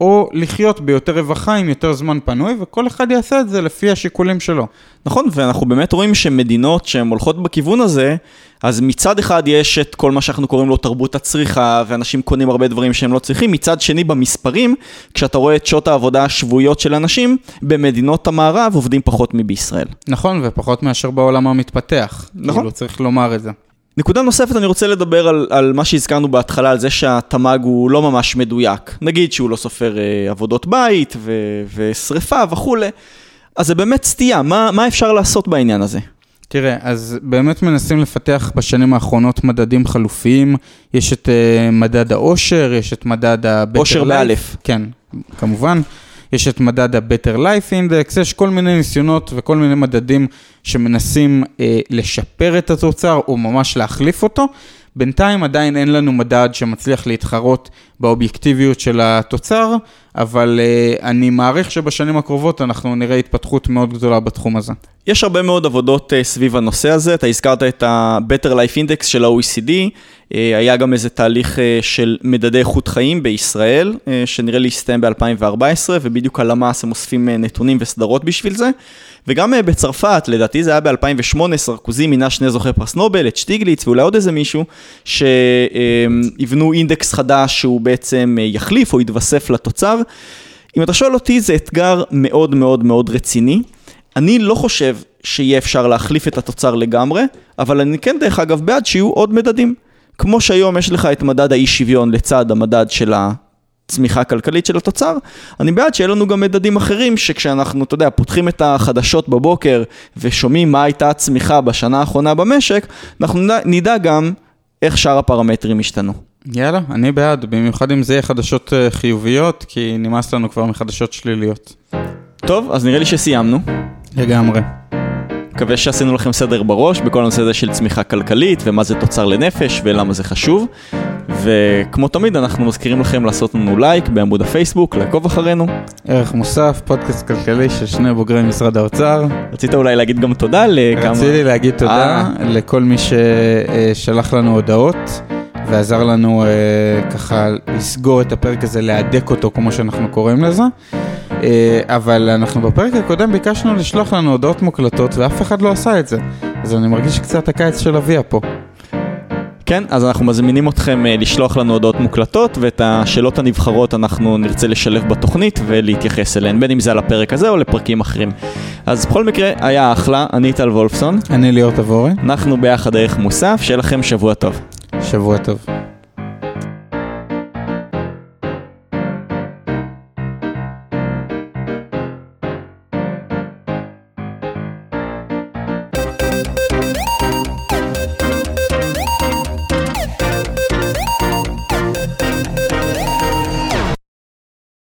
B: או לחיות ביותר רווחה עם יותר זמן פנוי, וכל אחד יעשה את זה לפי השיקולים שלו.
A: נכון, ואנחנו באמת רואים שמדינות שהן הולכות בכיוון הזה, אז מצד אחד יש את כל מה שאנחנו קוראים לו תרבות הצריכה, ואנשים קונים הרבה דברים שהם לא צריכים, מצד שני במספרים, כשאתה רואה את שעות העבודה השבועיות של אנשים, במדינות המערב עובדים פחות מבישראל.
B: נכון, ופחות מאשר בעולם המתפתח.
A: נכון.
B: כאילו, צריך לומר את זה.
A: נקודה נוספת, אני רוצה לדבר על, על מה שהזכרנו בהתחלה, על זה שהתמ"ג הוא לא ממש מדויק. נגיד שהוא לא סופר אה, עבודות בית ו, ושריפה וכולי, אז זה באמת סטייה, מה, מה אפשר לעשות בעניין הזה?
B: תראה, אז באמת מנסים לפתח בשנים האחרונות מדדים חלופיים. יש את uh, מדד האושר, יש את מדד ה-Better
A: אושר. באלף.
B: כן, כמובן. יש את מדד ה-Better Life Index, יש כל מיני ניסיונות וכל מיני מדדים שמנסים אה, לשפר את התוצר או ממש להחליף אותו. בינתיים עדיין אין לנו מדד שמצליח להתחרות באובייקטיביות של התוצר, אבל אה, אני מעריך שבשנים הקרובות אנחנו נראה התפתחות מאוד גדולה בתחום הזה.
A: יש הרבה מאוד עבודות uh, סביב הנושא הזה, אתה הזכרת את ה-Better Life Index של ה-OECD, uh, היה גם איזה תהליך uh, של מדדי איכות חיים בישראל, uh, שנראה לי הסתיים ב-2014, ובדיוק הלמ"ס הם אוספים uh, נתונים וסדרות בשביל זה. וגם uh, בצרפת, לדעתי זה היה ב-2008, סרקוזי מינה שני זוכי פרס נובל, את שטיגליץ ואולי עוד איזה מישהו, שיבנו אינדקס חדש שהוא בעצם uh, יחליף או יתווסף לתוצר. אם אתה שואל אותי, זה אתגר מאוד מאוד מאוד רציני. אני לא חושב שיהיה אפשר להחליף את התוצר לגמרי, אבל אני כן דרך אגב בעד שיהיו עוד מדדים. כמו שהיום יש לך את מדד האי שוויון לצד המדד של הצמיחה הכלכלית של התוצר, אני בעד שיהיה לנו גם מדדים אחרים שכשאנחנו, אתה יודע, פותחים את החדשות בבוקר ושומעים מה הייתה הצמיחה בשנה האחרונה במשק, אנחנו נדע, גם איך שאר הפרמטרים השתנו.
B: יאללה, אני בעד, במיוחד אם זה יהיה חדשות אה, חיוביות, כי נמאס לנו כבר מחדשות שליליות.
A: טוב, אז נראה לי שסיימנו.
B: לגמרי.
A: מקווה שעשינו לכם סדר בראש בכל הנושא הזה של צמיחה כלכלית ומה זה תוצר לנפש ולמה זה חשוב. וכמו תמיד אנחנו מזכירים לכם לעשות לנו לייק בעמוד הפייסבוק, לעקוב אחרינו.
B: ערך מוסף, פודקאסט כלכלי של שני בוגרי משרד האוצר.
A: רצית אולי להגיד גם תודה לכמה...
B: רציתי להגיד תודה
A: אה.
B: לכל מי ששלח לנו הודעות ועזר לנו אה, ככה לסגור את הפרק הזה, להדק אותו כמו שאנחנו קוראים לזה. אה, אבל אנחנו בפרק הקודם ביקשנו לשלוח לנו הודעות מוקלטות ואף אחד לא עשה את זה. אז אני מרגיש קצת הקיץ של אביה פה.
A: כן, אז אנחנו מזמינים אתכם אה, לשלוח לנו הודעות מוקלטות ואת השאלות הנבחרות אנחנו נרצה לשלב בתוכנית ולהתייחס אליהן, בין אם זה על הפרק הזה או לפרקים אחרים. אז בכל מקרה, היה אחלה, אני טל וולפסון,
B: אני ליאור תבורי,
A: אנחנו ביחד ערך מוסף, שיהיה לכם שבוע טוב.
B: שבוע טוב.